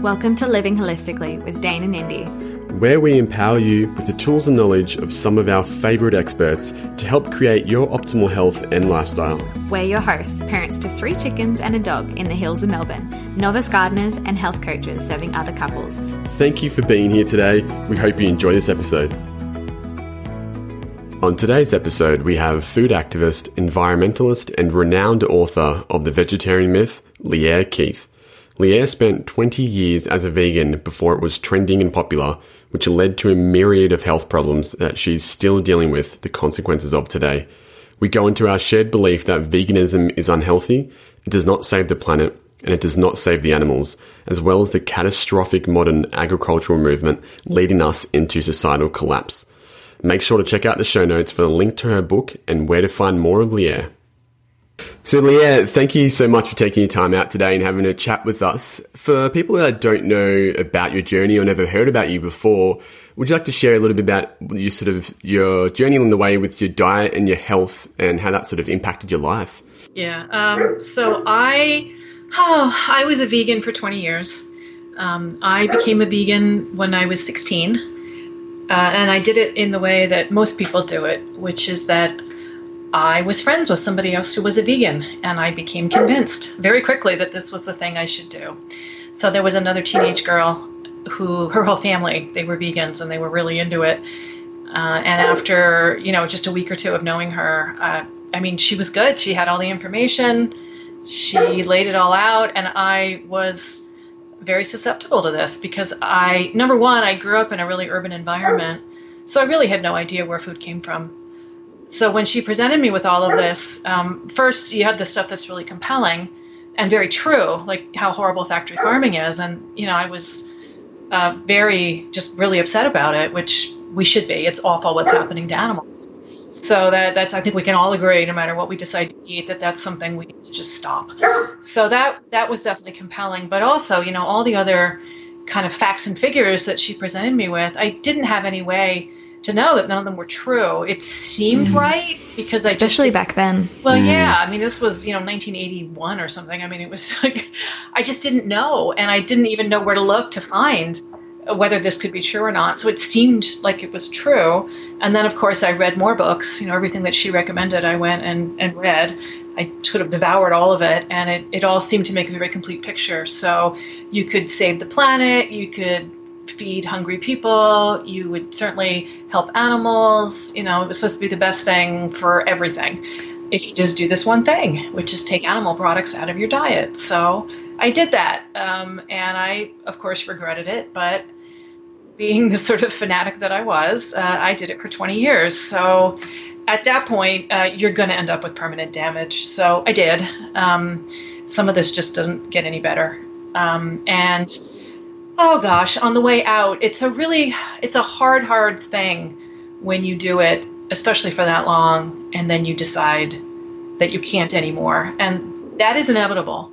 Welcome to Living Holistically with Dane and Indy, where we empower you with the tools and knowledge of some of our favourite experts to help create your optimal health and lifestyle. We're your hosts, parents to three chickens and a dog in the hills of Melbourne, novice gardeners, and health coaches serving other couples. Thank you for being here today. We hope you enjoy this episode. On today's episode, we have food activist, environmentalist, and renowned author of The Vegetarian Myth, Lierre Keith. Lierre spent 20 years as a vegan before it was trending and popular, which led to a myriad of health problems that she's still dealing with the consequences of today. We go into our shared belief that veganism is unhealthy, it does not save the planet, and it does not save the animals, as well as the catastrophic modern agricultural movement leading us into societal collapse. Make sure to check out the show notes for the link to her book and where to find more of Lierre. So, Lierre, thank you so much for taking your time out today and having a chat with us. For people that don't know about your journey or never heard about you before, would you like to share a little bit about your sort of your journey along the way with your diet and your health and how that sort of impacted your life? Yeah. Um, so I, oh, I was a vegan for 20 years. Um, I became a vegan when I was 16, uh, and I did it in the way that most people do it, which is that I was friends with somebody else who was a vegan, and I became convinced very quickly that this was the thing I should do. So there was another teenage girl who, her whole family, they were vegans and they were really into it. Uh, and after, you know, just a week or two of knowing her, uh, I mean, she was good. She had all the information. She laid it all out, and I was very susceptible to this because I, number one, I grew up in a really urban environment, so I really had no idea where food came from so when she presented me with all of this, um, first you had the stuff that's really compelling and very true, like how horrible factory farming is, and you know I was uh, very just really upset about it, which we should be. It's awful what's happening to animals. So that that's I think we can all agree, no matter what we decide to eat, that that's something we need to just stop. So that that was definitely compelling, but also you know all the other kind of facts and figures that she presented me with, I didn't have any way to know that none of them were true. It seemed mm. right because I especially just, back then. Well, mm. yeah, I mean this was you know 1981 or something. I mean it was like I just didn't know, and I didn't even know where to look to find whether this could be true or not. So it seemed like it was true. And then of course I read more books. You know everything that she recommended, I went and and read. I sort of devoured all of it, and it, it all seemed to make a very complete picture. So you could save the planet, you could feed hungry people. You would certainly help animals. You know, it was supposed to be the best thing for everything. If you just do this one thing, which is take animal products out of your diet. So I did that. Um, and I, of course, regretted it. But being the sort of fanatic that I was, uh, I did it for 20 years. So at that point, uh, you're going to end up with permanent damage. So I did. Um, some of this just doesn't get any better. Um, and oh gosh, on the way out, it's a really it's a hard hard thing when you do it, especially for that long and then you decide that you can't anymore. And that is inevitable.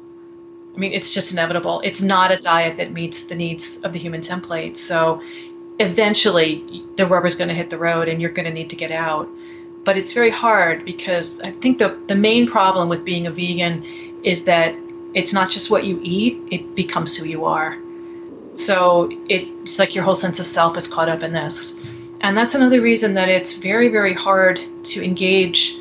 I mean, it's just inevitable. It's not a diet that meets the needs of the human template. So eventually the rubber's going to hit the road and you're going to need to get out. But it's very hard because I think the, the main problem with being a vegan is that it's not just what you eat, it becomes who you are. So it's like your whole sense of self is caught up in this. And that's another reason that it's very, very hard to engage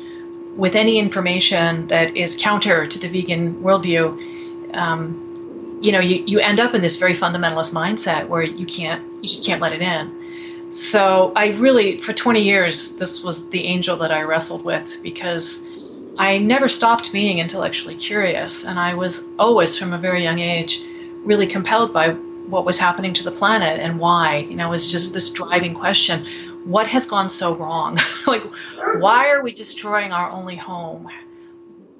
with any information that is counter to the vegan worldview. Um, you know, you, you end up in this very fundamentalist mindset where you can't, you just can't let it in. So I really, for 20 years, this was the angel that I wrestled with because I never stopped being intellectually curious. And I was always, from a very young age, really compelled by what was happening to the planet and why. You know, it was just this driving question what has gone so wrong? like, why are we destroying our only home?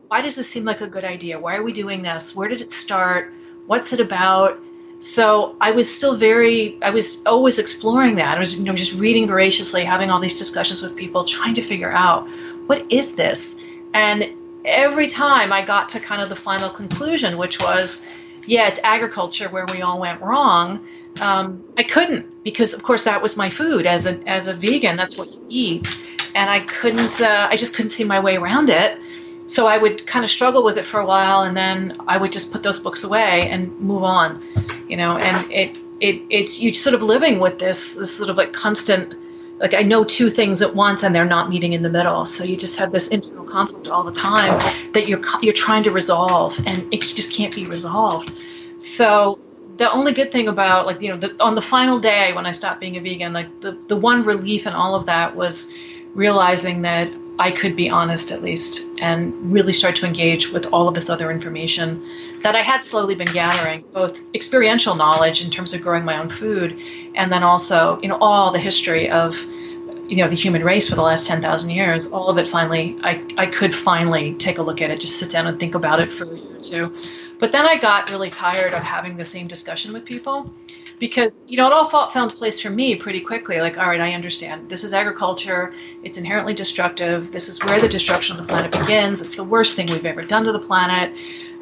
Why does this seem like a good idea? Why are we doing this? Where did it start? What's it about? So I was still very, I was always exploring that. I was, you know, just reading voraciously, having all these discussions with people, trying to figure out what is this? And every time I got to kind of the final conclusion, which was, yeah, it's agriculture where we all went wrong. Um, I couldn't because, of course, that was my food as a as a vegan. That's what you eat, and I couldn't. Uh, I just couldn't see my way around it. So I would kind of struggle with it for a while, and then I would just put those books away and move on. you know, and it it it's you sort of living with this this sort of like constant like I know two things at once and they're not meeting in the middle. So you just have this internal conflict all the time that you're you're trying to resolve and it just can't be resolved. So the only good thing about like you know the, on the final day when I stopped being a vegan, like the the one relief in all of that was realizing that I could be honest at least and really start to engage with all of this other information that I had slowly been gathering, both experiential knowledge in terms of growing my own food, and then also, you know, all the history of, you know, the human race for the last 10,000 years, all of it finally, I, I could finally take a look at it, just sit down and think about it for a year or two. But then I got really tired of having the same discussion with people because you know it all found a place for me pretty quickly. Like all right i understand. This is agriculture. It's inherently destructive. This is where the destruction of the planet begins. It's the worst thing we've ever done to the planet.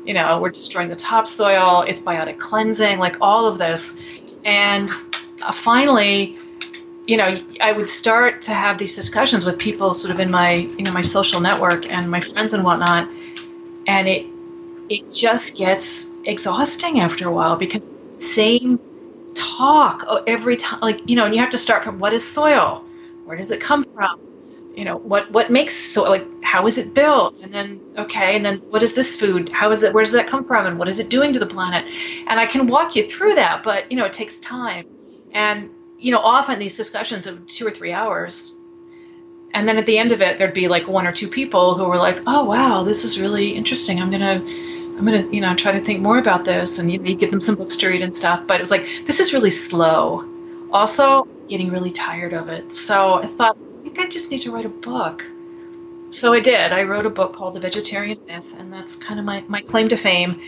You know we're destroying the topsoil. It's biotic cleansing like all of this. And Uh, finally you know i would start to have these discussions with people sort of in my you know my social network and my friends and whatnot. And it it just gets exhausting after a while because same talk every time like you know and you have to start from what is soil? Where does it come from? You know what what makes soil like how is it built? And then okay and then what is this food? How is it where does that come from? And what is it doing to the planet? And i can walk you through that but you know it takes time and you know often these discussions of two or three hours and then at the end of it there'd be like one or two people who were like oh wow this is really interesting i'm gonna I'm gonna, you know, try to think more about this, and you, you give them some books to read and stuff. But it was like this is really slow. Also, getting really tired of it. So I thought I think I just need to write a book. So I did. I wrote a book called The Vegetarian Myth, and that's kind of my, my claim to fame.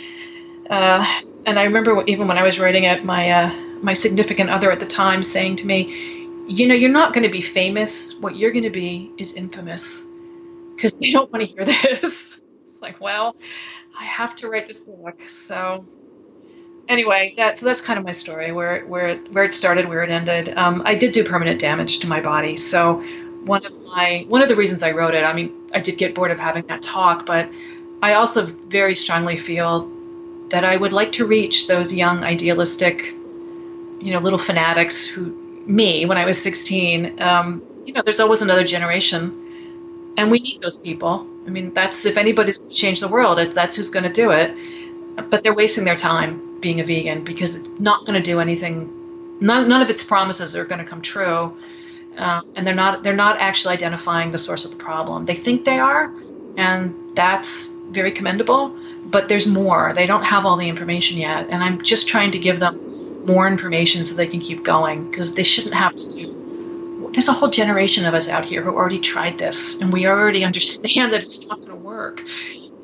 Uh, and I remember even when I was writing it, my uh, my significant other at the time saying to me, "You know, you're not going to be famous. What you're going to be is infamous, because they don't want to hear this." it's like, well, I have to write this book. So anyway, that so that's kind of my story, where where where it started, where it ended. Um, I did do permanent damage to my body, so one of my one of the reasons I wrote it. I mean, I did get bored of having that talk, but I also very strongly feel that I would like to reach those young, idealistic, you know, little fanatics who me when I was 16. Um, you know, there's always another generation and we need those people. I mean, that's if anybody's going to change the world, that's who's going to do it. But they're wasting their time being a vegan because it's not going to do anything. None, none of its promises are going to come true, uh, and they're not. They're not actually identifying the source of the problem. They think they are, and that's very commendable. But there's more. They don't have all the information yet, and I'm just trying to give them more information so they can keep going because they shouldn't have to do there's a whole generation of us out here who already tried this, and we already understand that it's not going to work,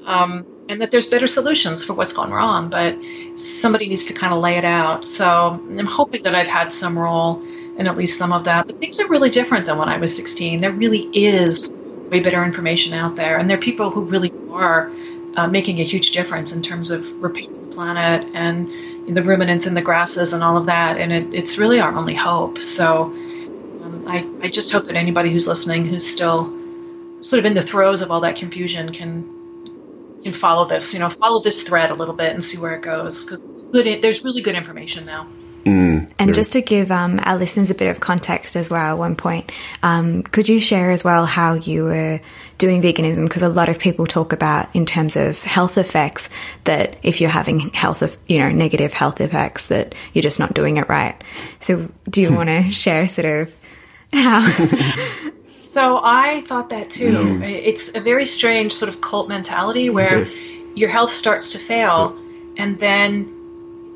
um, and that there's better solutions for what's gone wrong. But somebody needs to kind of lay it out. So I'm hoping that I've had some role in at least some of that. But things are really different than when I was 16. There really is way better information out there, and there are people who really are uh, making a huge difference in terms of repairing the planet and the ruminants and the grasses and all of that. And it, it's really our only hope. So um, I, I just hope that anybody who's listening who's still sort of in the throes of all that confusion can can follow this, you know, follow this thread a little bit and see where it goes because there's really good information now. Mm, and just to give um, our listeners a bit of context as well, one point, um, could you share as well how you were doing veganism? Because a lot of people talk about in terms of health effects that if you're having health, of, you know, negative health effects, that you're just not doing it right. So, do you hmm. want to share sort of how? so I thought that too. Mm. It's a very strange sort of cult mentality where your health starts to fail and then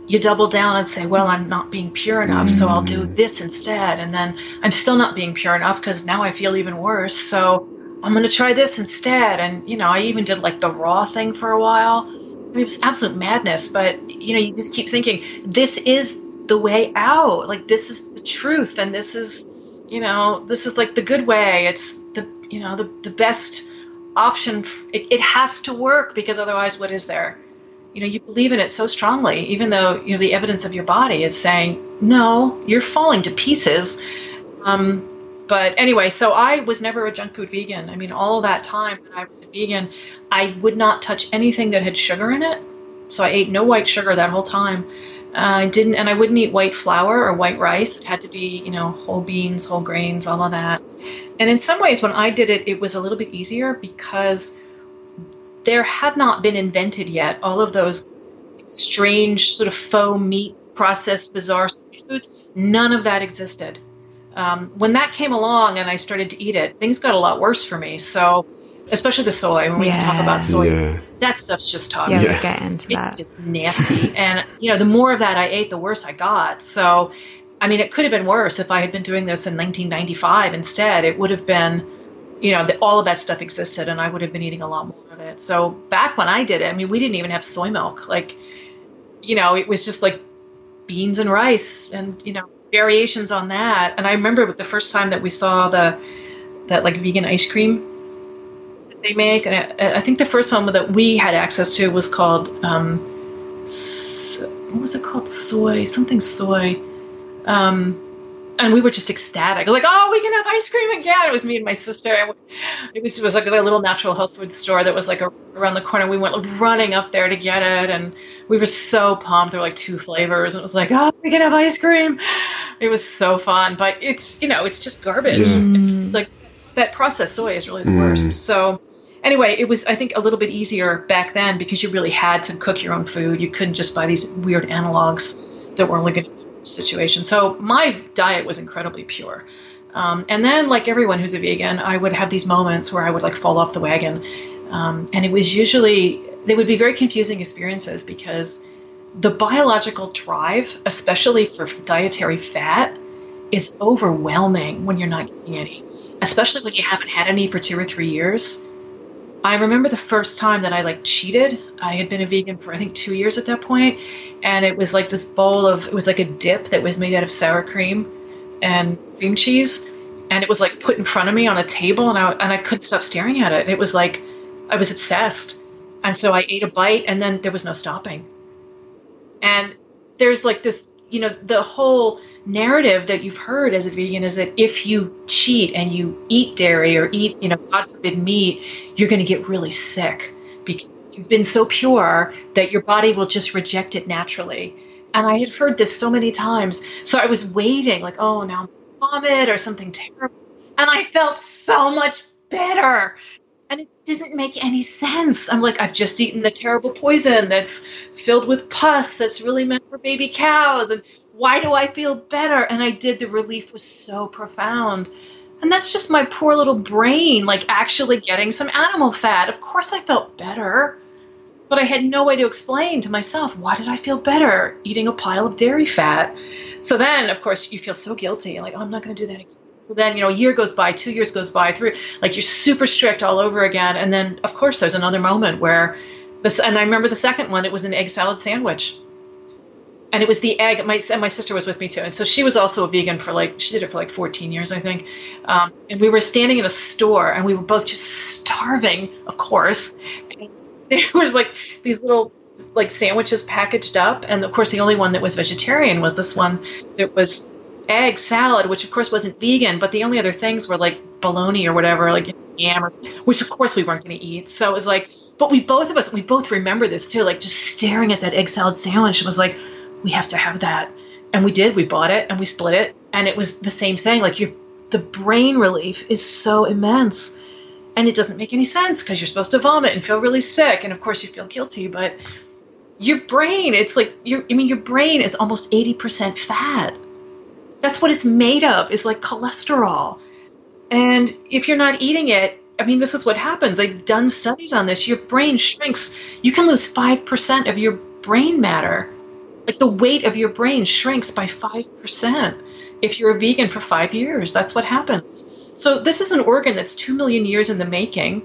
you double down and say, well, I'm not being pure enough, so I'll do mm. this instead. And then I'm still not being pure enough because now I feel even worse. So I'm going to try this instead. And, you know, I even did like the raw thing for a while. I mean, it was absolute madness, but, you know, you just keep thinking, this is the way out. Like, this is the truth. And this is you know, this is like the good way. It's the, you know, the, the best option. It, it has to work because otherwise, what is there? You know, you believe in it so strongly, even though, you know, the evidence of your body is saying, no, you're falling to pieces. Um, but anyway, so I was never a junk food vegan. I mean, all that time that I was a vegan, I would not touch anything that had sugar in it. So I ate no white sugar that whole time. I didn't, and I wouldn't eat white flour or white rice. It had to be, you know, whole beans, whole grains, all of that. And in some ways, when I did it, it was a little bit easier because there had not been invented yet all of those strange sort of faux meat processed bizarre foods. None of that existed. Um, when that came along and I started to eat it, things got a lot worse for me. So especially the soy. When we yeah. talk about soy, yeah. that stuff's just toxic. Yeah, we get into it's that. just nasty. and you know, the more of that I ate, the worse I got. So, I mean, it could have been worse if I had been doing this in 1995 instead. It would have been, you know, the, all of that stuff existed, and I would have been eating a lot more of it. So back when I did it, I mean, we didn't even have soy milk. Like, you know, it was just like beans and rice, and you know, variations on that. And I remember the first time that we saw the that like vegan ice cream they make. And I, I, think the first one that we had access to was called um, what was it called? Soy something soy. Um, and we were just ecstatic, like, "Oh, we can have ice cream again!" It was me and my sister. It was, it was like a little natural health food store that was like a, around the corner. We went running up there to get it, and we were so pumped. There were like two flavors, and it was like, "Oh, we can have ice cream!" It was so fun, but it's you know, it's just garbage. Yeah. It's like that processed soy is really the mm. worst. So anyway, it was I think a little bit easier back then because you really had to cook your own food. You couldn't just buy these weird analogs that were only good situation. So my diet was incredibly pure. Um, and then, like everyone who's a vegan, I would have these moments where I would like fall off the wagon, um, and it was usually they would be very confusing experiences because the biological drive, especially for dietary fat, is overwhelming when you're not getting any, especially when you haven't had any for two or three years. I remember the first time that I like cheated. I had been a vegan for I think two years at that point, and it was like this bowl of it was like a dip that was made out of sour cream and cream cheese, and it was like put in front of me on a table, and I and I couldn't stop staring at it. It was like I was obsessed, and so I ate a bite, and then there was no stopping. And there's like this, you know, the whole narrative that you've heard as a vegan is that if you cheat and you eat dairy or eat, you know, God forbid meat, you're going to get really sick because you've been so pure that your body will just reject it naturally. And I had heard this so many times. So I was waiting, like, oh, now I'm vomit or something terrible. And I felt so much better. And it didn't make any sense. I'm like, I've just eaten the terrible poison that's filled with pus that's really meant for baby cows. And why do I feel better? And I did. The relief was so profound. And that's just my poor little brain, like actually getting some animal fat. Of course, I felt better. But I had no way to explain to myself why did I feel better eating a pile of dairy fat. So then, of course, you feel so guilty. Like, oh, I'm not going to do that again. So then, you know, a year goes by, two years goes by, three, like you're super strict all over again. And then, of course, there's another moment where this, and I remember the second one, it was an egg salad sandwich and it was the egg. My and my sister was with me too, and so she was also a vegan for like she did it for like 14 years, I think. Um, and we were standing in a store, and we were both just starving, of course. And there was like these little like sandwiches packaged up, and of course the only one that was vegetarian was this one that was egg salad, which of course wasn't vegan, but the only other things were like bologna or whatever, like yam, or, which of course we weren't going to eat. So it was like, but we both of us, we both remember this too, like just staring at that egg salad sandwich. Was like we have to have that. And we did. We bought it and we split it. And it was the same thing. Like you, the brain relief is so immense. And it doesn't make any sense because you're supposed to vomit and feel really sick. And of course you feel guilty, but your brain, it's like, you I mean, your brain is almost 80% fat. That's what it's made of, is like cholesterol. And if you're not eating it, I mean, this is what happens. They've done studies on this. Your brain shrinks. You can lose 5% of your brain matter like the weight of your brain shrinks by 5% if you're a vegan for five years. That's what happens. So, this is an organ that's two million years in the making.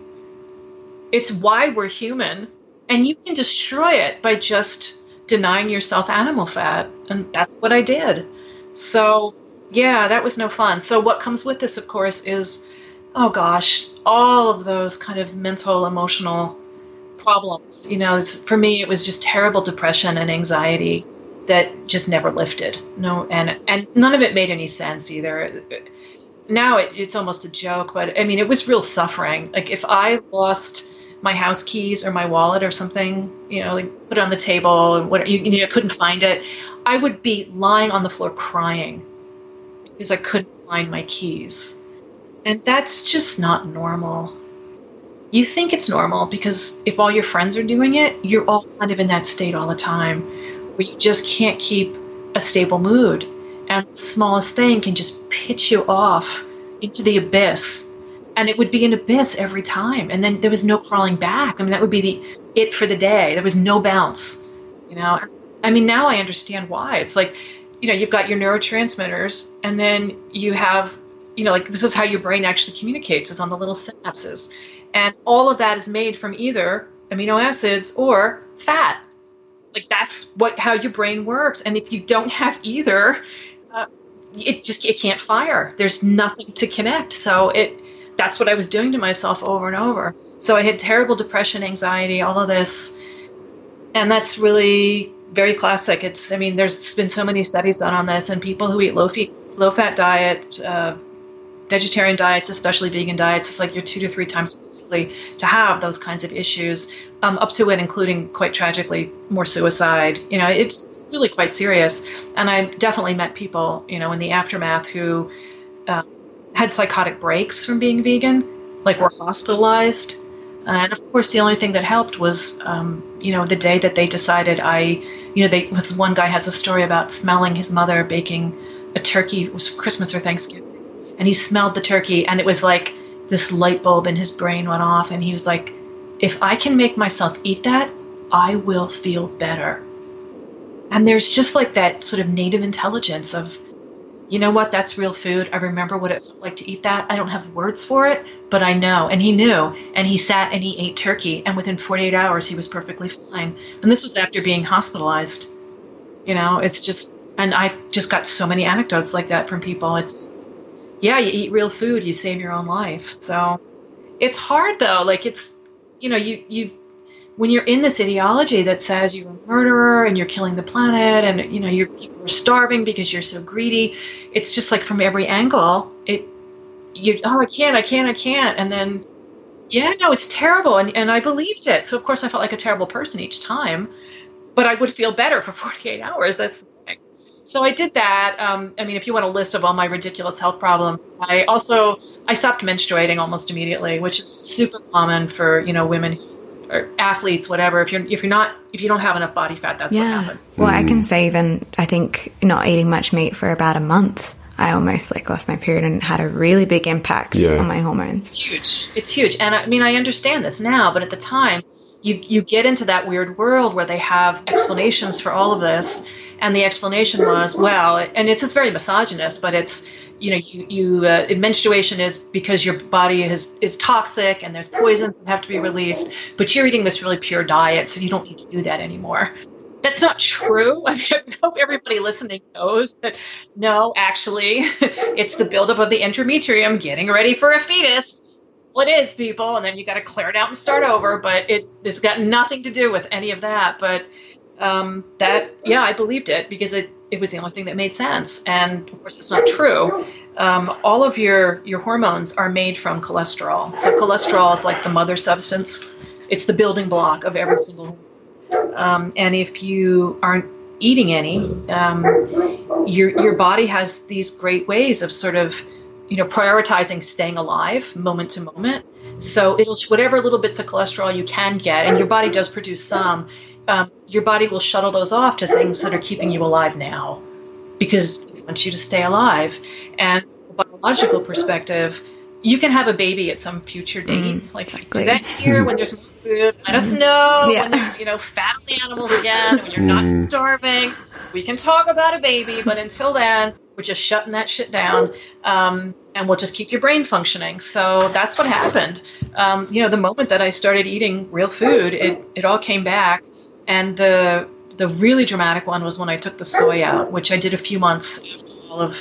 It's why we're human. And you can destroy it by just denying yourself animal fat. And that's what I did. So, yeah, that was no fun. So, what comes with this, of course, is oh gosh, all of those kind of mental, emotional problems. You know, for me, it was just terrible depression and anxiety that just never lifted. No, and and none of it made any sense either. Now it, it's almost a joke, but I mean, it was real suffering. Like if I lost my house keys or my wallet or something, you know, like put it on the table and what you, you know, couldn't find it. I would be lying on the floor crying because I couldn't find my keys. And that's just not normal. You think it's normal because if all your friends are doing it, you're all kind of in that state all the time where you just can't keep a stable mood. And the smallest thing can just pitch you off into the abyss. And it would be an abyss every time. And then there was no crawling back. I mean, that would be the it for the day. There was no bounce. You know, I mean, now I understand why. It's like, you know, you've got your neurotransmitters, and then you have, you know, like this is how your brain actually communicates is on the little synapses. And all of that is made from either amino acids or fat. Like that's what how your brain works. And if you don't have either, uh, it just it can't fire. There's nothing to connect. So it that's what I was doing to myself over and over. So I had terrible depression, anxiety, all of this and that's really very classic. It's, I mean, there's been so many studies done on this, and people who eat low fat, low fat diet, uh, vegetarian diets, especially vegan diets, it's like you're two to three times likely to have those kinds of issues, um, up to and including quite tragically more suicide. You know, it's, really quite serious. And I definitely met people, you know, in the aftermath who uh, had psychotic breaks from being vegan, like were hospitalized and of course, the only thing that helped was, um, you know, the day that they decided I, you know, they was one guy has a story about smelling his mother baking a turkey. It was Christmas or Thanksgiving, and he smelled the turkey, and it was like this light bulb in his brain went off, and he was like, if I can make myself eat that, I will feel better. And there's just like that sort of native intelligence of you know what? That's real food. I remember what it felt like to eat that. I don't have words for it, but I know. And he knew. And he sat and he ate turkey. And within 48 hours, he was perfectly fine. And this was after being hospitalized. You know, it's just, and I just got so many anecdotes like that from people. It's, yeah, you eat real food, you save your own life. So it's hard though. Like it's, you know, you, you when you're in this ideology that says you're a murderer and you're killing the planet and you know you're people are starving because you're so greedy, it's just like from every angle it you oh I can't I can't I can't. And then yeah no it's terrible. And and I believed it. So of course I felt like a terrible person each time, but I would feel better for 48 hours. That's so I did that. Um, I mean, if you want a list of all my ridiculous health problems, I also I stopped menstruating almost immediately, which is super common for you know women or athletes, whatever. If you're if you're not if you don't have enough body fat, that's yeah. what happens. Well. I can say even I think not eating much meat for about a month. I almost like lost my period and had a really big impact yeah. on my hormones. It's huge. It's huge. And I mean, I understand this now, but at the time, you you get into that weird world where they have explanations for all of this, and the explanation was, well, and it's it's very misogynist, but it's you know, you, you uh, menstruation is because your body is, is toxic and there's poisons that have to be released, but you're eating this really pure diet, so you don't need to do that anymore. That's not true. I, mean, I hope everybody listening knows that no, actually, it's the buildup of the endometrium getting ready for a fetus. Well, it is, people, and then you got to clear it out and start over. But it has got nothing to do with any of that. But um, that, yeah, I believed it because it it was the only thing that made sense. And of course, it's not true. Um, all of your your hormones are made from cholesterol. So cholesterol is like the mother substance. It's the building block of every single. Um, and if you aren't eating any, um, your your body has these great ways of sort of, you know, prioritizing staying alive moment to moment. So it'll whatever little bits of cholesterol you can get, and your body does produce some um, your body will shuttle those off to things that are keeping you alive now because it wants you to stay alive. And from a biological perspective, you can have a baby at some future date. Mm, like exactly. that here when there's more food. Let us know yeah. when there's you know fat on the animals again. When you're not mm. starving, we can talk about a baby. But until then, we're just shutting that shit down, um, and we'll just keep your brain functioning. So that's what happened. Um, you know, the moment that I started eating real food, it it all came back. And the the really dramatic one was when I took the soy out, which I did a few months after all of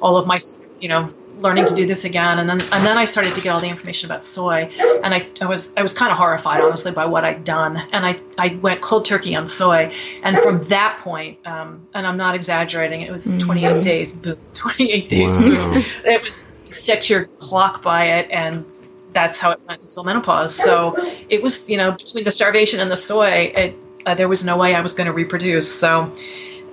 all of my you know learning to do this again. And then and then I started to get all the information about soy. And I, I was I was kind of horrified honestly by what I'd done. And I, I went cold turkey on soy. And from that point um, and I'm not exaggerating it was 28 mm-hmm. days boom 28 days. Wow. boom it was set your clock by it and that's how it went until menopause. So it was you know between the starvation and the soy it uh, there was no way I was going to reproduce. So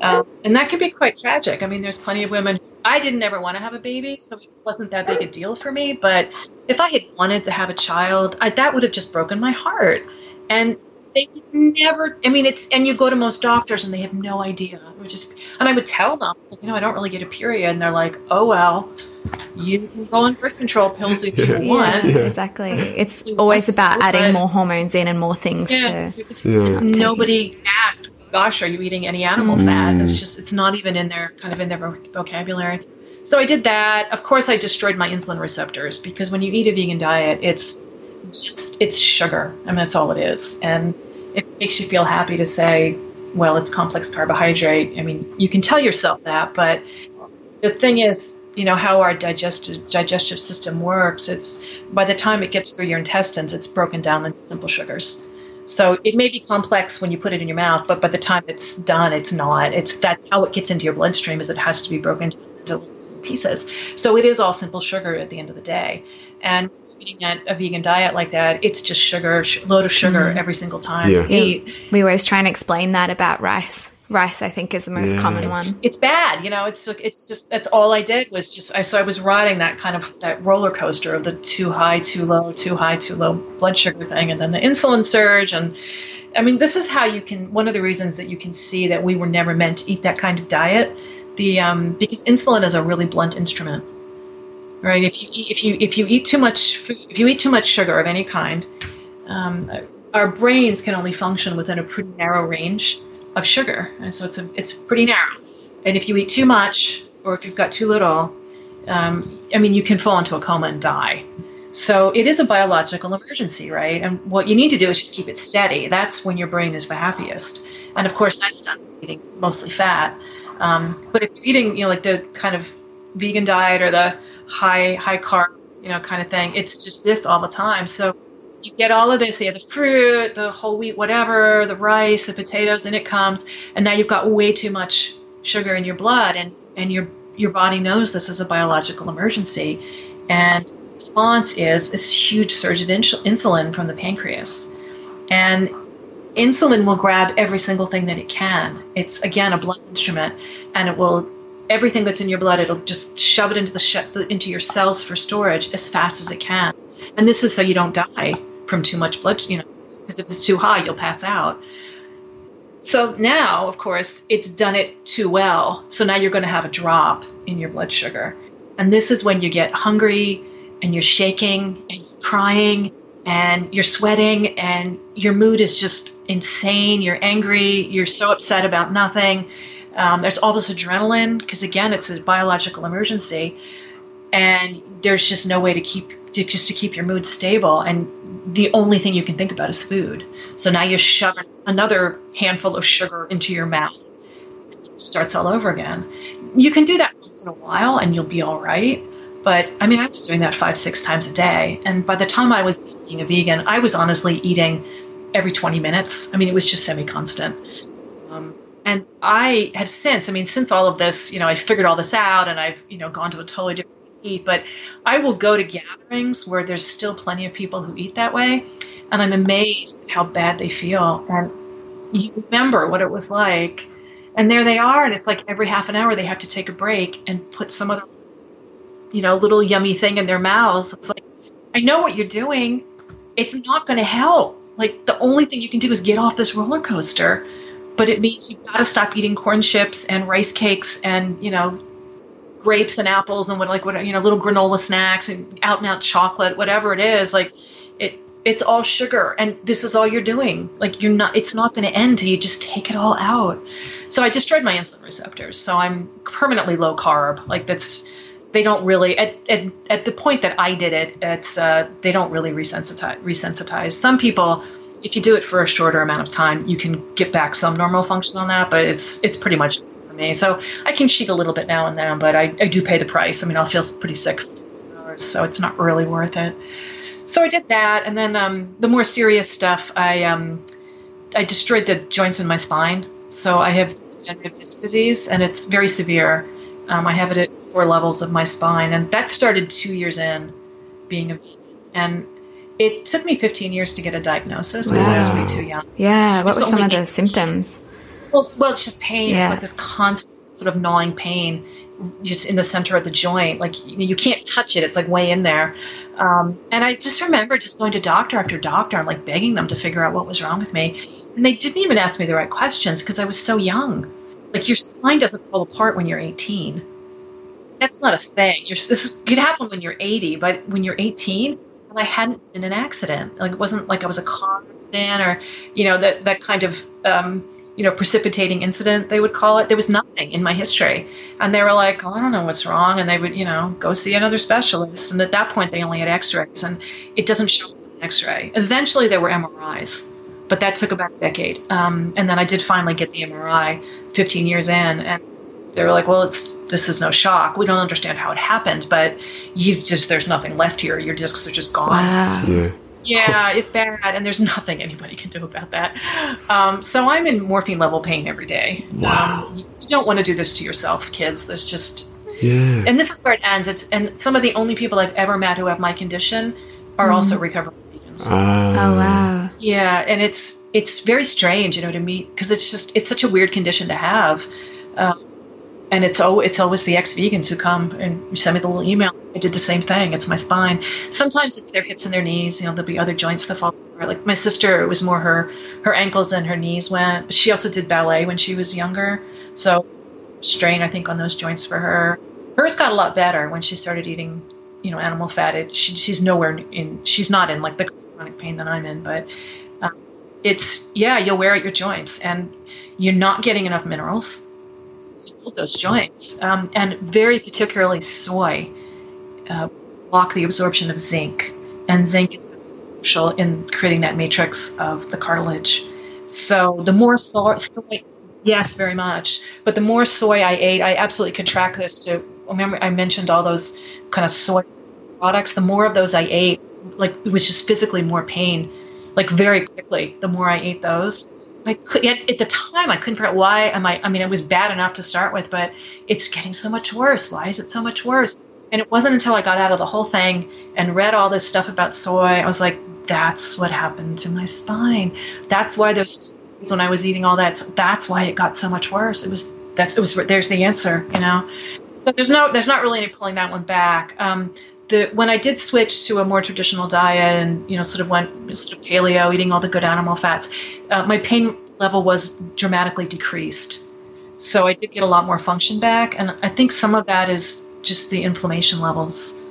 Um, and that can be quite tragic. I mean, there's plenty of women. I didn't ever want to have a baby, so it wasn't that big a deal for me. But if I had wanted to have a child, I, that would have just broken my heart. And they never. I mean, it's and you go to most doctors and they have no idea. It was just, and I would tell them, you know, I don't really get a period, and they're like, oh well, you can go on birth control pills if you yeah, want. Yeah, exactly. It's always about adding more hormones in and more things yeah, to. Yeah. Nobody asked, "Gosh, are you eating any animal mm. fat?" It's just it's not even in their kind of in their vocabulary. So I did that. Of course, I destroyed my insulin receptors because when you eat a vegan diet, it's just it's sugar. I mean, that's all it is, and it makes you feel happy to say, "Well, it's complex carbohydrate." I mean, you can tell yourself that, but the thing is, you know how our digestive digestive system works. It's by the time it gets through your intestines, it's broken down into simple sugars. So it may be complex when you put it in your mouth, but by the time it's done, it's not. It's that's how it gets into your bloodstream, is it has to be broken into pieces. So it is all simple sugar at the end of the day. And eating a, a vegan diet like that, it's just sugar, sh- load of sugar mm. every single time yeah. you eat. We always try and explain that about rice. Rice, I think, is the most yeah. common one. It's bad, you know. It's it's just that's all I did was just I so I was riding that kind of that roller coaster of the too high, too low, too high, too low blood sugar thing, and then the insulin surge, and I mean, this is how you can. One of the reasons that you can see that we were never meant to eat that kind of diet, the um, because insulin is a really blunt instrument, right? If you eat, if you if you eat too much food, if you eat too much sugar of any kind, um, our brains can only function within a pretty narrow range of sugar, and so it's a, it's pretty narrow. And if you eat too much, or if you've got too little, um, I mean, you can fall into a coma and die. So it is a biological emergency, right? And what you need to do is just keep it steady. That's when your brain is the happiest. And of course, that's done eating mostly fat. Um, but if you're eating, you know, like the kind of vegan diet or the high high carb, you know, kind of thing, it's just this all the time. So you get all of this, have the fruit, the whole wheat, whatever, the rice, the potatoes, and it comes, and now you've got way too much sugar in your blood, and and your your body knows this is a biological emergency, and response is this huge surge of insulin from the pancreas, and insulin will grab every single thing that it can. It's again a blunt instrument, and it will everything that's in your blood. It'll just shove it into the sh- into your cells for storage as fast as it can, and this is so you don't die from too much blood, you know, because if it's too high, you'll pass out. So now, of course, it's done it too well. So now you're going to have a drop in your blood sugar. And this is when you get hungry and you're shaking and you're crying and you're sweating and your mood is just insane. You're angry. You're so upset about nothing. Um, there's all this adrenaline because, again, it's a biological emergency. And there's just no way to keep to, just to keep your mood stable. And the only thing you can think about is food. So now you shove another handful of sugar into your mouth. It starts all over again. You can do that once in a while and you'll be all right. But I mean, I was doing that five, six times a day. And by the time I was being a vegan, I was honestly eating every 20 minutes. I mean, it was just semi constant. And I have since, I mean, since all of this, you know, I figured all this out and I've, you know, gone to a totally different eat, but I will go to gatherings where there's still plenty of people who eat that way, and I'm amazed at how bad they feel. And you remember what it was like, and there they are, and it's like every half an hour they have to take a break and put some other, you know, little yummy thing in their mouths. It's like, I know what you're doing. It's not going to help. Like the only thing you can do is get off this roller coaster, but it means you've got to stop eating corn chips and rice cakes and you know grapes and apples and what like what you know little granola snacks and out and out chocolate whatever it is like it it's all sugar and this is all you're doing. Like you're not it's not going to end till you just take it all out. So i destroyed my insulin receptors so i'm permanently low carb. Like that's they don't really at, at, at the point that i did it it's uh, they don't really resensitize resensitize. Some people if you do it for a shorter amount of time you can get back some normal function on that but it's it's pretty much for me. So I can cheat a little bit now and then, but I, I do pay the price. I mean, I'll feel pretty sick, hours, so it's not really worth it. So I did that, and then um, the more serious stuff, I um, I destroyed the joints in my spine. So I have degenerative disc disease, and it's very severe. Um, I have it at four levels of my spine, and that started two years in being a. And it took me 15 years to get a diagnosis because wow. I was way too young. Yeah, what were some of the symptoms? Well, well, it's just pain. Yeah. It's like this constant sort of gnawing pain, just in the center of the joint. Like you, you can't touch it. It's like way in there. Um, and I just remember just going to doctor after doctor and like begging them to figure out what was wrong with me. And they didn't even ask me the right questions because I was so young. Like your spine doesn't fall apart when you're 18. That's not a thing. You're, this could happen when you're 80, but when you're 18, and I hadn't been in an accident. Like it wasn't like I was a car accident or, you know, that that kind of, um, you know, precipitating incident they would call it. There was nothing in my history, and they were like, oh, I don't know what's wrong, and they would, you know, go see another specialist. And at that point, they only had X-rays, and it doesn't show on an X-ray. Eventually, there were MRIs, but that took about a decade. Um, and then I did finally get the MRI 15 years in, and they were like, well, it's this is no shock. We don't understand how it happened, but you just there's nothing left here. Your discs are just gone. Wow. Yeah. Yeah, it's bad, and there's nothing anybody can do about that. Um, so I'm in morphine level pain every day. Wow. Um, you, you don't want to do this to yourself, kids. There's just, Yeah. and this is where it ends. It's and some of the only people I've ever met who have my condition are also recovering vegans. Ah. Oh wow. Yeah, and it's it's very strange, you know, to meet because it's just it's such a weird condition to have, um, and it's oh it's always the ex-vegans who come and send me the little email. I did the same thing. It's my spine. Sometimes it's their hips and their knees. You know, there'll be other joints that fall apart. Like my sister, it was more her her ankles and her knees went. But she also did ballet when she was younger, so strain I think on those joints for her. Hers got a lot better when she started eating, you know, animal fat. It, she, she's nowhere in. She's not in like the chronic pain that I'm in, but um, it's yeah, you'll wear out your joints, and you're not getting enough minerals those joints, um, and very particularly soy uh, block the absorption of zinc, and zinc is crucial in creating that matrix of the cartilage. So the more soy, soy yes, very much. But the more soy I ate, I absolutely could track this to. Remember, I mentioned all those kind of soy products. The more of those I ate, like it was just physically more pain, like very quickly. The more I ate those, I could at, at the time I couldn't figure out why. Am I? I mean, it was bad enough to start with, but it's getting so much worse. Why is it so much worse? And it wasn't until I got out of the whole thing and read all this stuff about soy, I was like, that's what happened to my spine. That's why those when I was eating all that. That's why it got so much worse. It was that's it was there's the answer, you know. So there's no there's not really any pulling that one back. Um, the when I did switch to a more traditional diet and you know sort of went sort of paleo, eating all the good animal fats, uh, my pain level was dramatically decreased. So I did get a lot more function back, and I think some of that is just the inflammation levels.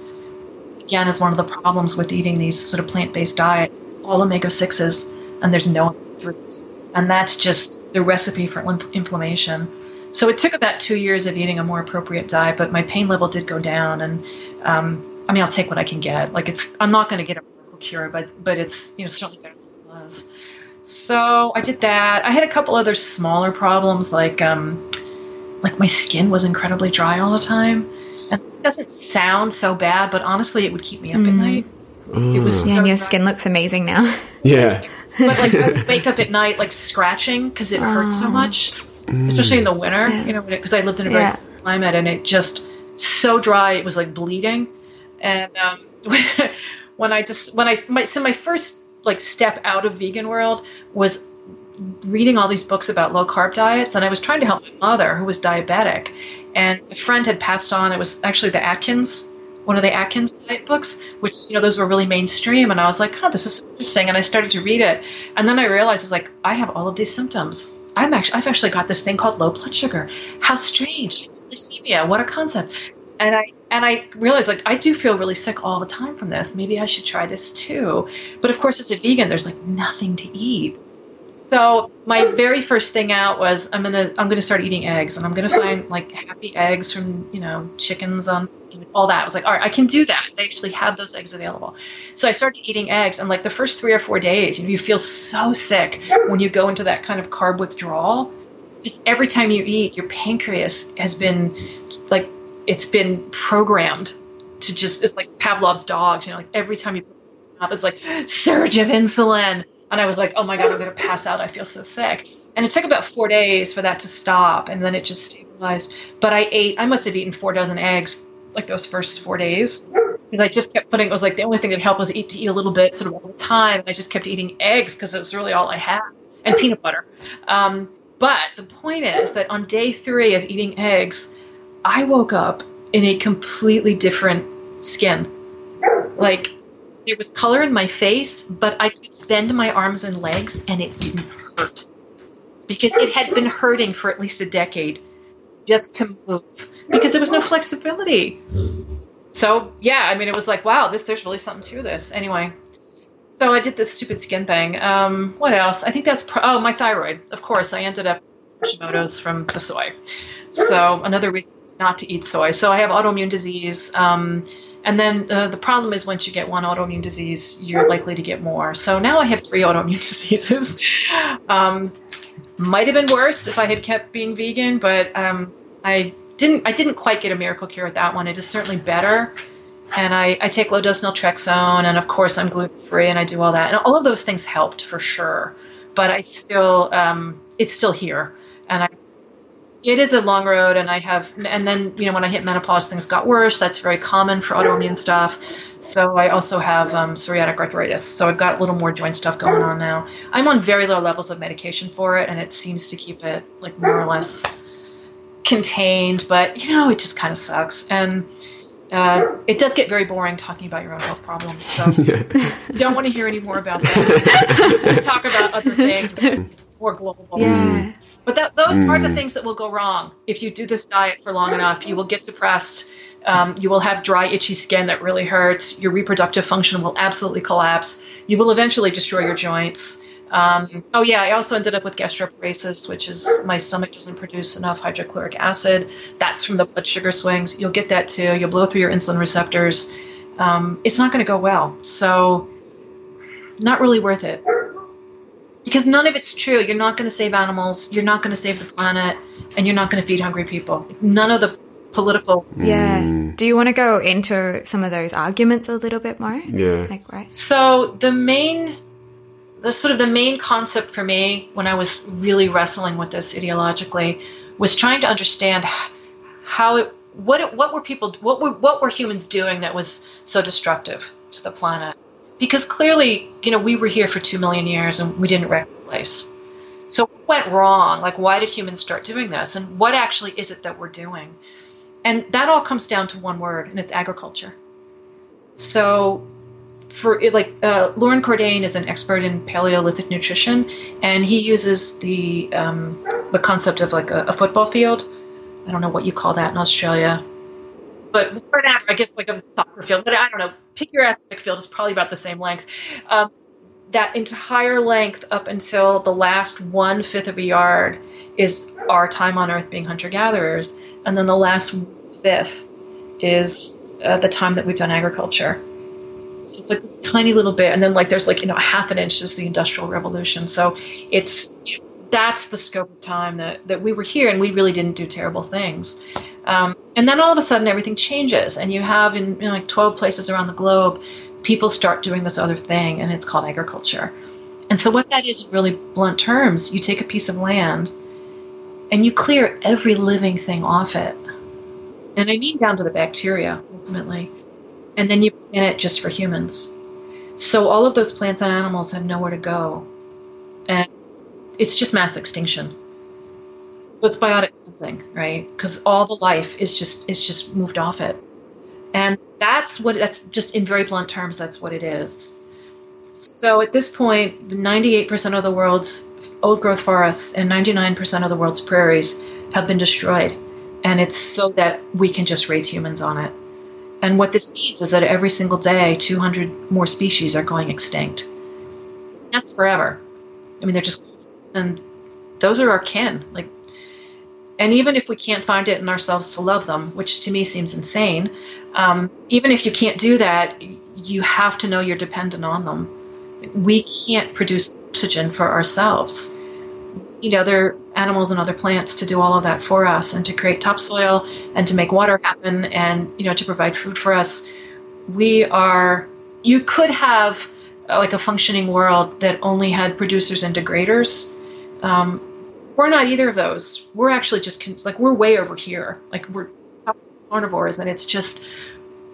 Again, is one of the problems with eating these sort of plant-based diets. It's all omega sixes, and there's no threes, and that's just the recipe for inf- inflammation. So it took about two years of eating a more appropriate diet, but my pain level did go down, and um, I mean, I'll take what I can get. Like it's, I'm not going to get a miracle cure, but but it's you know certainly better than it was. So I did that. I had a couple other smaller problems, like um, like my skin was incredibly dry all the time, and it doesn't sound so bad, but honestly, it would keep me up at night. It was Yeah, so and your dry. skin looks amazing now. Yeah. but like I would wake up at night like scratching because it hurts so much, especially in the winter. Yeah. You know, because I lived in a very Yeah. climate and it just so dry it was like bleeding. And um, when I just when I my, so my first like step out of vegan world was reading all these books about low carb diets, and I was trying to help my mother who was diabetic, and a friend had passed on. It was actually the Atkins. One of the Atkins diet books, which you know those were really mainstream, and I was like, "Oh, this is interesting," and I started to read it, and then I realized it's like I have all of these symptoms. I'm actually I've actually got this thing called low blood sugar. How strange! Glycemia. What a concept. And I and I realized like I do feel really sick all the time from this. Maybe I should try this too. But of course, as a vegan, there's like nothing to eat. So my oh. very first thing out was I'm gonna I'm gonna start eating eggs and I'm gonna oh. find like happy eggs from you know chickens on all that. I was like, all right, I can do that. They actually have those eggs available. So I started eating eggs and like the first three or four days, you know, you feel so sick oh. when you go into that kind of carb withdrawal. Because every time you eat, your pancreas has been like it's been programmed to just it's like Pavlov's dogs, you know, like every time you up, it's like surge of insulin. And I was like, oh my God, I'm to pass out. I feel so sick. And it took about four days for that to stop. And then it just stabilized. But I ate, I must have eaten four dozen eggs like those first four days. Because I just kept putting, it was like the only thing that helped was eat to eat a little bit sort of all the time. And I just kept eating eggs because it was really all I had and peanut butter. Um, But the point is that on day three of eating eggs, I woke up in a completely different skin. Like there was color in my face, but I could bend my arms and legs and it didn't hurt. Because it had been hurting for at least a decade just to move. Because there was no flexibility. So yeah, I mean it was like, wow, this there's really something to this. Anyway. So I did the stupid skin thing. Um, what else? I think that's pro- oh my thyroid. Of course, I ended up Hashimoto's from the soy. So another reason not to eat soy. So I have autoimmune disease. Um, and then uh, the problem is once you get one autoimmune disease, you're likely to get more. So now I have three autoimmune diseases. um, might have been worse if I had kept being vegan, but um, I didn't. I didn't quite get a miracle cure with that one. It is certainly better. And I, I take low dose naltrexone, and of course I'm gluten free, and I do all that, and all of those things helped for sure. But I still, um, it's still here, and I it is a long road and i have and then you know when i hit menopause things got worse. That's very common for autoimmune stuff. So i also have um, psoriatic arthritis. So i've got a little more joint stuff going on now. I'm on very low levels of medication for it and it seems to keep it like more or less contained. But you know it just kind of sucks. And uh, it does get very boring talking about your own health problems. So don't want to hear any more about that. Talk about other things. More global. Yeah but that, those mm. are the things that will go wrong if you do this diet for long enough. You will get depressed. Um, you will have dry, itchy skin that really hurts. Your reproductive function will absolutely collapse. You will eventually destroy your joints. Um, oh yeah, I also ended up with gastroparesis, which is my stomach doesn't produce enough hydrochloric acid. That's from the blood sugar swings. You'll get that too. You'll blow through your insulin receptors. Um, it's not going to go well. So, not really worth it because none of it's true. You're not going to save animals. You're not going to save the planet, and you're not going to feed hungry people. None of the political. Yeah. Mm. Do you want to go into some of those arguments a little bit more? Yeah. Like right. So the main, the sort of the main concept for me when I was really wrestling with this ideologically was trying to understand how it, what it, what were people, what were what were humans doing that was so destructive to the planet because clearly, you know, we were here for two million years and we didn't wreck the place. So what went wrong? Like, why did humans start doing this? And what actually is it that we're doing? And that all comes down to one word, and it's agriculture. So, for like uh, Loren Cordain is an expert in Paleolithic nutrition, and he uses the um, the concept of like a, a football field. I don't know what you call that in Australia but whatever, I guess like a soccer field, but I don't know. Pick your athletic field is probably about the same length. Um, that entire length up until the last one fifth of a yard is our time on Earth being hunter gatherers, and then the last fifth is uh, the time that we've done agriculture. So it's like this tiny little bit, and then like there's like you know half an inch is the Industrial Revolution. So it's you know, that's the scope of time that that we were here, and we really didn't do terrible things. Um, and then all of a sudden everything changes, and you have in know, like 12 places around the globe, people start doing this other thing, and it's called agriculture. And so, what that is in really blunt terms, you take a piece of land and you clear every living thing off it. And I mean down to the bacteria, ultimately. And then you plant it just for humans. So, all of those plants and animals have nowhere to go. And it's just mass extinction. So it's biotic cleansing, right? Because all the life is just is just moved off it, and that's what that's just in very blunt terms. That's what it is. So at this point, 98% of the world's old growth forests and 99% of the world's prairies have been destroyed, and it's so that we can just raise humans on it. And what this means is that every single day, 200 more species are going extinct. That's forever. I mean, they're just, and those are our kin. Like and even if we can't find it in ourselves to love them, which to me seems insane, um, even if you can't do that, you have to know you're dependent on them. We can't produce oxygen for ourselves. You know, there are animals and other plants to do all of that for us and to create topsoil and to make water happen and, you know, to provide food for us. We are, you could have uh, like a functioning world that only had producers and degraders. Um, we're not either of those. We're actually just like we're way over here. Like we're carnivores, and it's just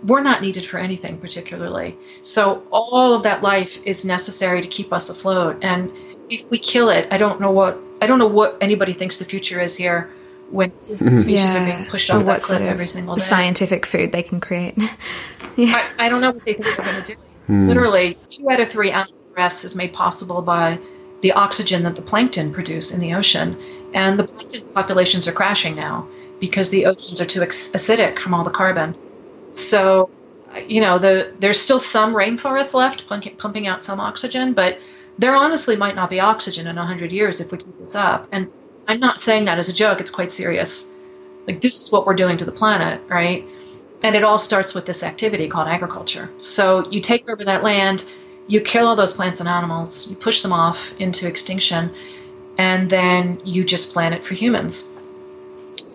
we're not needed for anything particularly. So all of that life is necessary to keep us afloat. And if we kill it, I don't know what I don't know what anybody thinks the future is here when species yeah. are being pushed off that cliff every single day. Scientific food they can create. yeah. I, I, don't know what they think they're going to do. Hmm. Literally, two out of three animal deaths is made possible by the oxygen that the plankton produce in the ocean, and the plankton populations are crashing now because the oceans are too acidic from all the carbon. So, you know, the, there's still some rainforest left pumping out some oxygen, but there honestly might not be oxygen in 100 years if we keep this up. And I'm not saying that as a joke, it's quite serious. Like, this is what we're doing to the planet, right? And it all starts with this activity called agriculture. So, you take over that land, you kill all those plants and animals, you push them off into extinction, and then you just plant it for humans.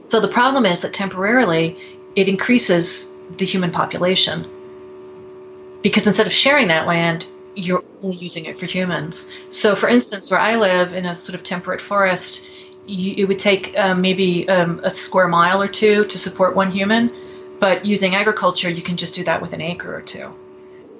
So, the problem is that temporarily it increases the human population. Because instead of sharing that land, you're only using it for humans. So, for instance, where I live in a sort of temperate forest, you, it would take um, maybe um, a square mile or two to support one human, but using agriculture, you can just do that with an acre or two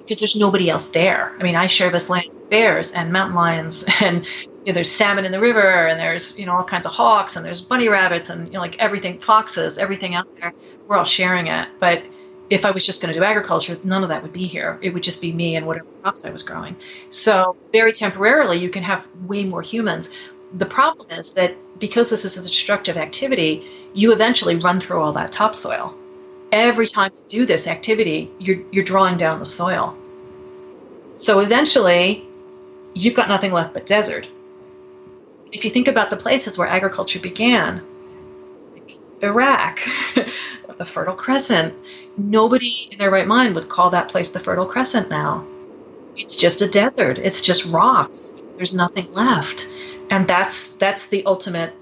because there's nobody else there. I mean, I share this land with bears and mountain lions, and you know, there's salmon in the river, and there's you know all kinds of hawks, and there's bunny rabbits, and you know like everything, foxes, everything out there. We're all sharing it, but if I was just going to do agriculture, none of that would be here. It would just be me and whatever crops I was growing. So, very temporarily, you can have way more humans. The problem is that because this is a destructive activity, you eventually run through all that topsoil. Every time you do this activity, you're, you're drawing down the soil. So, eventually, you've got nothing left but desert. If you think about the places where agriculture began, Iraq, the Fertile Crescent. Nobody in their right mind would call that place the Fertile Crescent now. It's just a desert. It's just rocks. There's nothing left. And that's that's the ultimate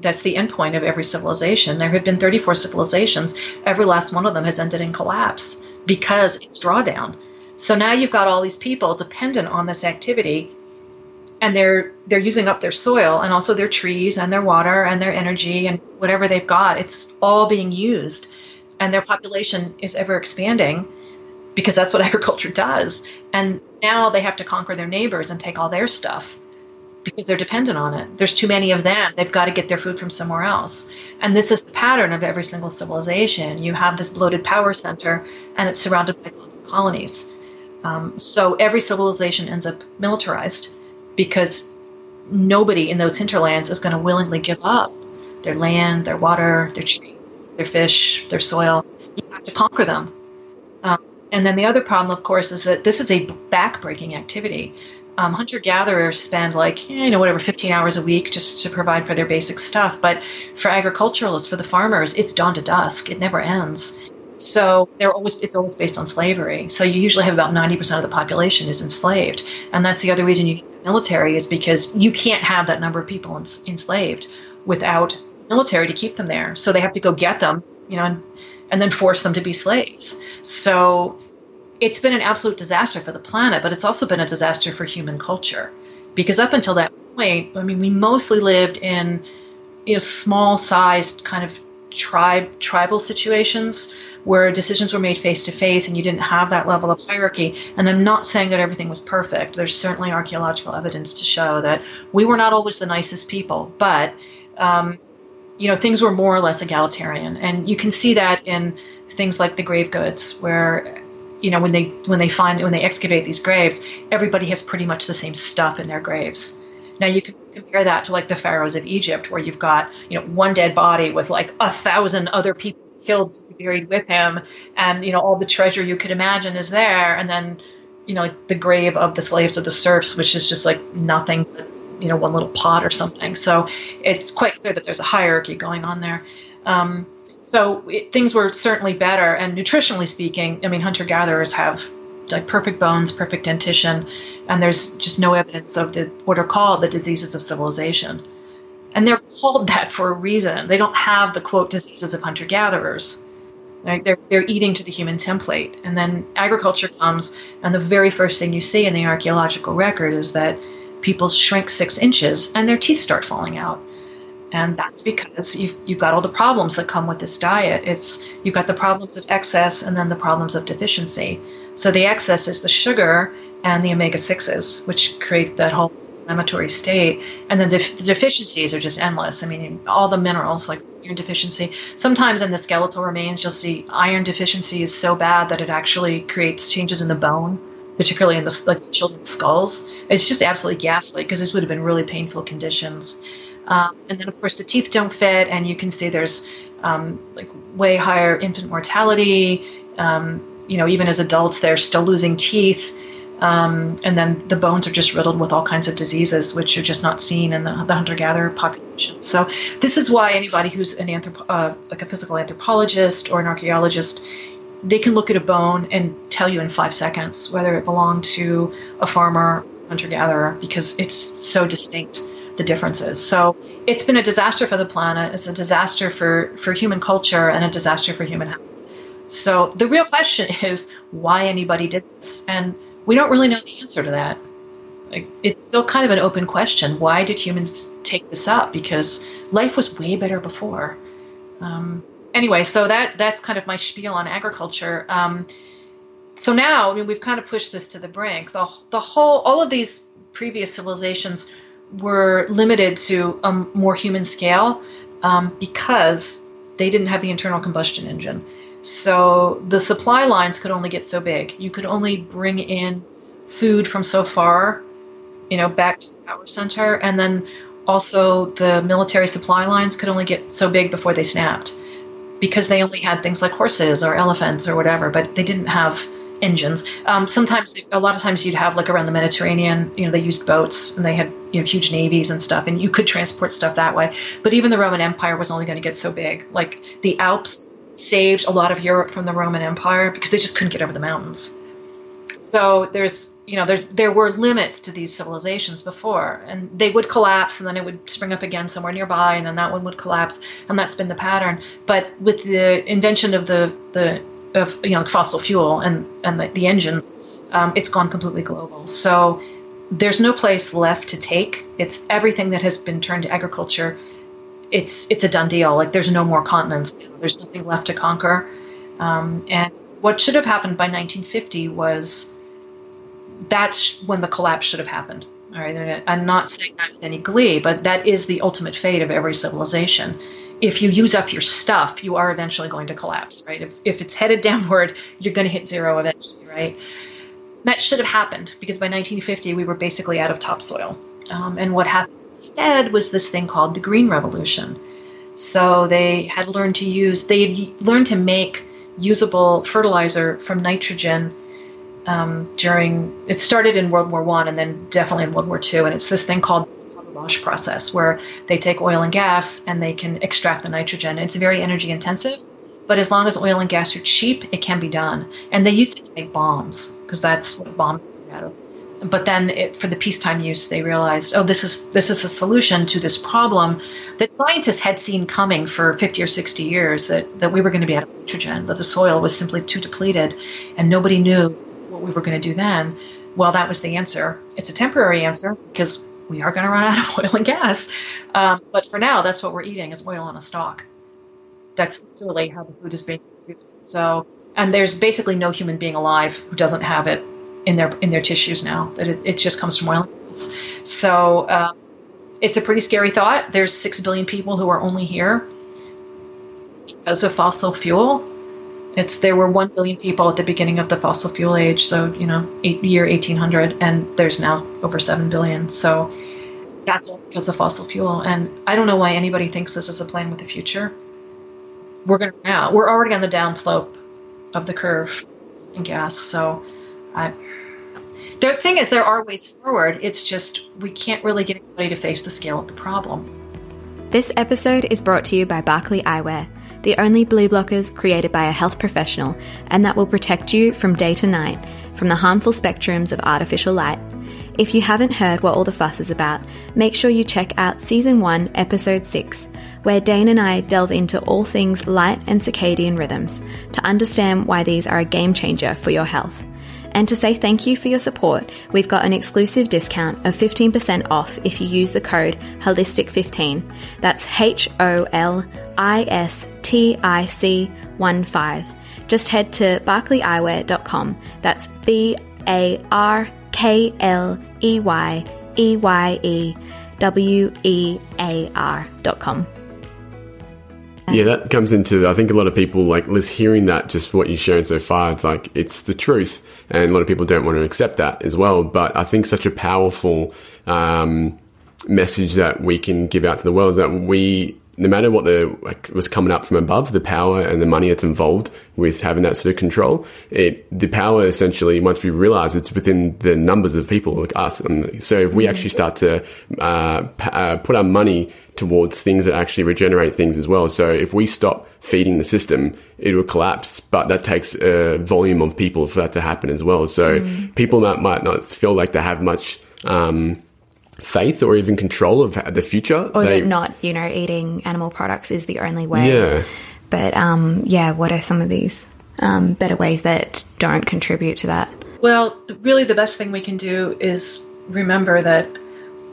that's the endpoint of every civilization. There have been 34 civilizations. Every last one of them has ended in collapse because it's drawdown. So now you've got all these people dependent on this activity and they're they're using up their soil and also their trees and their water and their energy and whatever they've got it's all being used and their population is ever expanding because that's what agriculture does and now they have to conquer their neighbors and take all their stuff because they're dependent on it there's too many of them they've got to get their food from somewhere else and this is the pattern of every single civilization you have this bloated power center and it's surrounded by colonies um, so every civilization ends up militarized because nobody in those hinterlands is going to willingly give up their land, their water, their trees, their fish, their soil. You have to conquer them. Um, and then the other problem, of course, is that this is a backbreaking activity. Um, hunter gatherers spend like you know whatever 15 hours a week just to provide for their basic stuff but for agriculturalists for the farmers it's dawn to dusk it never ends so they're always it's always based on slavery. So you usually have about 90% of the population is enslaved, and that's the other reason you need the military is because you can't have that number of people enslaved without military to keep them there. So they have to go get them, you know, and, and then force them to be slaves. So it's been an absolute disaster for the planet, but it's also been a disaster for human culture because up until that point, I mean, we mostly lived in you know small sized kind of tribe tribal situations where decisions were made face to face and you didn't have that level of hierarchy. And I'm not saying that everything was perfect. There's certainly archaeological evidence to show that we were not always the nicest people, but um, you know things were more or less egalitarian, and you can see that in things like the grave goods, where you know when they when they find when they excavate these graves, everybody has pretty much the same stuff in their graves. Now you can compare that to like the pharaohs of Egypt, where you've got you know one dead body with like a thousand other people killed buried with him, and you know all the treasure you could imagine is there, and then you know like the grave of the slaves of the serfs, which is just like nothing but you know one little pot or something. So it's quite clear that there's a hierarchy going on there. Um, so it, things were certainly better, and nutritionally speaking, I mean hunter gatherers have like perfect bones, perfect dentition, and there's just no evidence of the what are called the diseases of civilization. And they're called that for a reason. They don't have the quote diseases of hunter gatherers. Right? They're, they're eating to the human template. And then agriculture comes, and the very first thing you see in the archaeological record is that people shrink six inches and their teeth start falling out. And that's because you've, you've got all the problems that come with this diet. It's you've got the problems of excess and then the problems of deficiency. So the excess is the sugar and the omega sixes, which create that whole inflammatory state. And then the, the deficiencies are just endless. I mean, all the minerals, like iron deficiency. Sometimes in the skeletal remains, you'll see iron deficiency is so bad that it actually creates changes in the bone, particularly in the like, children's skulls. It's just absolutely ghastly because this would have been really painful conditions. Um, and then, of course, the teeth don't fit, and you can see there's um, like way higher infant mortality. Um, you know, even as adults, they're still losing teeth. Um, and then the bones are just riddled with all kinds of diseases, which are just not seen in the, the hunter-gatherer population. So this is why anybody who's an anthrop- uh, like a physical anthropologist or an archaeologist, they can look at a bone and tell you in five seconds whether it belonged to a farmer, hunter-gatherer, because it's so distinct the differences. So it's been a disaster for the planet. It's a disaster for for human culture and a disaster for human health. So the real question is why anybody did this, and we don't really know the answer to that. It's still kind of an open question. Why did humans take this up? Because life was way better before. Um, anyway, so that that's kind of my spiel on agriculture. Um, so now, I mean, we've kind of pushed this to the brink. The the whole, all of these previous civilizations were limited to a more human scale um, because they didn't have the internal combustion engine. So the supply lines could only get so big. You could only bring in food from so far, you know, back to the power center, and then also the military supply lines could only get so big before they snapped because they only had things like horses or elephants or whatever, but they didn't have engines. Um, sometimes, a lot of times, you'd have like around the Mediterranean, you know, they used boats and they had you know huge navies and stuff, and you could transport stuff that way. But even the Roman Empire was only going to get so big. Like the Alps saved a lot of Europe from the Roman Empire because they just couldn't get over the mountains. So there's you know there's there were limits to these civilizations before, and they would collapse, and then it would spring up again somewhere nearby, and then that one would collapse, and that's been the pattern. But with the invention of the the of you know fossil fuel and and the, the engines, um, it's gone completely global. So there's no place left to take. It's everything that has been turned to agriculture it's it's a done deal. Like there's no more continents. There's nothing left to conquer. Um, and what should have happened by 1950 was that's when the collapse should have happened. All right, I'm not saying that with any glee, but that is the ultimate fate of every civilization. If you use up your stuff, you are eventually going to collapse, right? If, if it's headed downward, you're going to hit zero eventually, right? That should have happened because by 1950 we were basically out of topsoil. Um, and what happened instead was this thing called the Green Revolution. So they had learned to use, they had learned to make usable fertilizer from nitrogen um, during, it started in World War One and then definitely in World War Two. And it's this thing called the Haber-Bosch process where they take oil and gas and they can extract the nitrogen. It's very energy intensive, but as long as oil and gas are cheap, it can be done. And they used to make bombs because that's what bombs bomb is out of but then it, for the peacetime use, they realized, oh, this is this is a solution to this problem that scientists had seen coming for 50 or 60 years. That that we were going to be out of nitrogen, that the soil was simply too depleted, and nobody knew what we were going to do then. Well, that was the answer. It's a temporary answer because we are going to run out of oil and gas. Um, but for now, that's what we're eating is oil on a stalk. That's literally how the food is being produced. So, and there's basically no human being alive who doesn't have it in their in their tissues now. That it, it just comes from oil and gas. So uh, it's a pretty scary thought. There's six billion people who are only here because of fossil fuel. It's there were one billion people at the beginning of the fossil fuel age, so you know, eight, year 1800, and there's now over seven billion. So that's all because of fossil fuel. And I don't know why anybody thinks this is a plan with the future. We're gonna now we're already on the downslope of the curve in gas, so I the thing is, there are ways forward. It's just we can't really get anybody to face the scale of the problem. This episode is brought to you by Barkley Eyewear, the only blue blockers created by a health professional, and that will protect you from day to night from the harmful spectrums of artificial light. If you haven't heard what all the fuss is about, make sure you check out Season 1, Episode 6, where Dane and I delve into all things light and circadian rhythms to understand why these are a game changer for your health. And to say thank you for your support, we've got an exclusive discount of 15% off if you use the code HOLISTIC15. That's H O L I S T I C 1 5. Just head to barkleyeyewear.com. That's B A R K L E Y E Y E W E A R dot com. Yeah, that comes into I think a lot of people like Liz hearing that just what you've shown so far. It's like it's the truth, and a lot of people don't want to accept that as well. But I think such a powerful um, message that we can give out to the world is that we no matter what the like, was coming up from above, the power and the money that's involved with having that sort of control, it the power essentially once we realize it's within the numbers of people like us, and so if we actually start to uh, uh, put our money towards things that actually regenerate things as well. So if we stop feeding the system, it will collapse. But that takes a volume of people for that to happen as well. So mm. people might, might not feel like they have much. Um, faith or even control of the future. Or they, that not, you know, eating animal products is the only way. Yeah. But um, yeah, what are some of these um, better ways that don't contribute to that? Well, really, the best thing we can do is remember that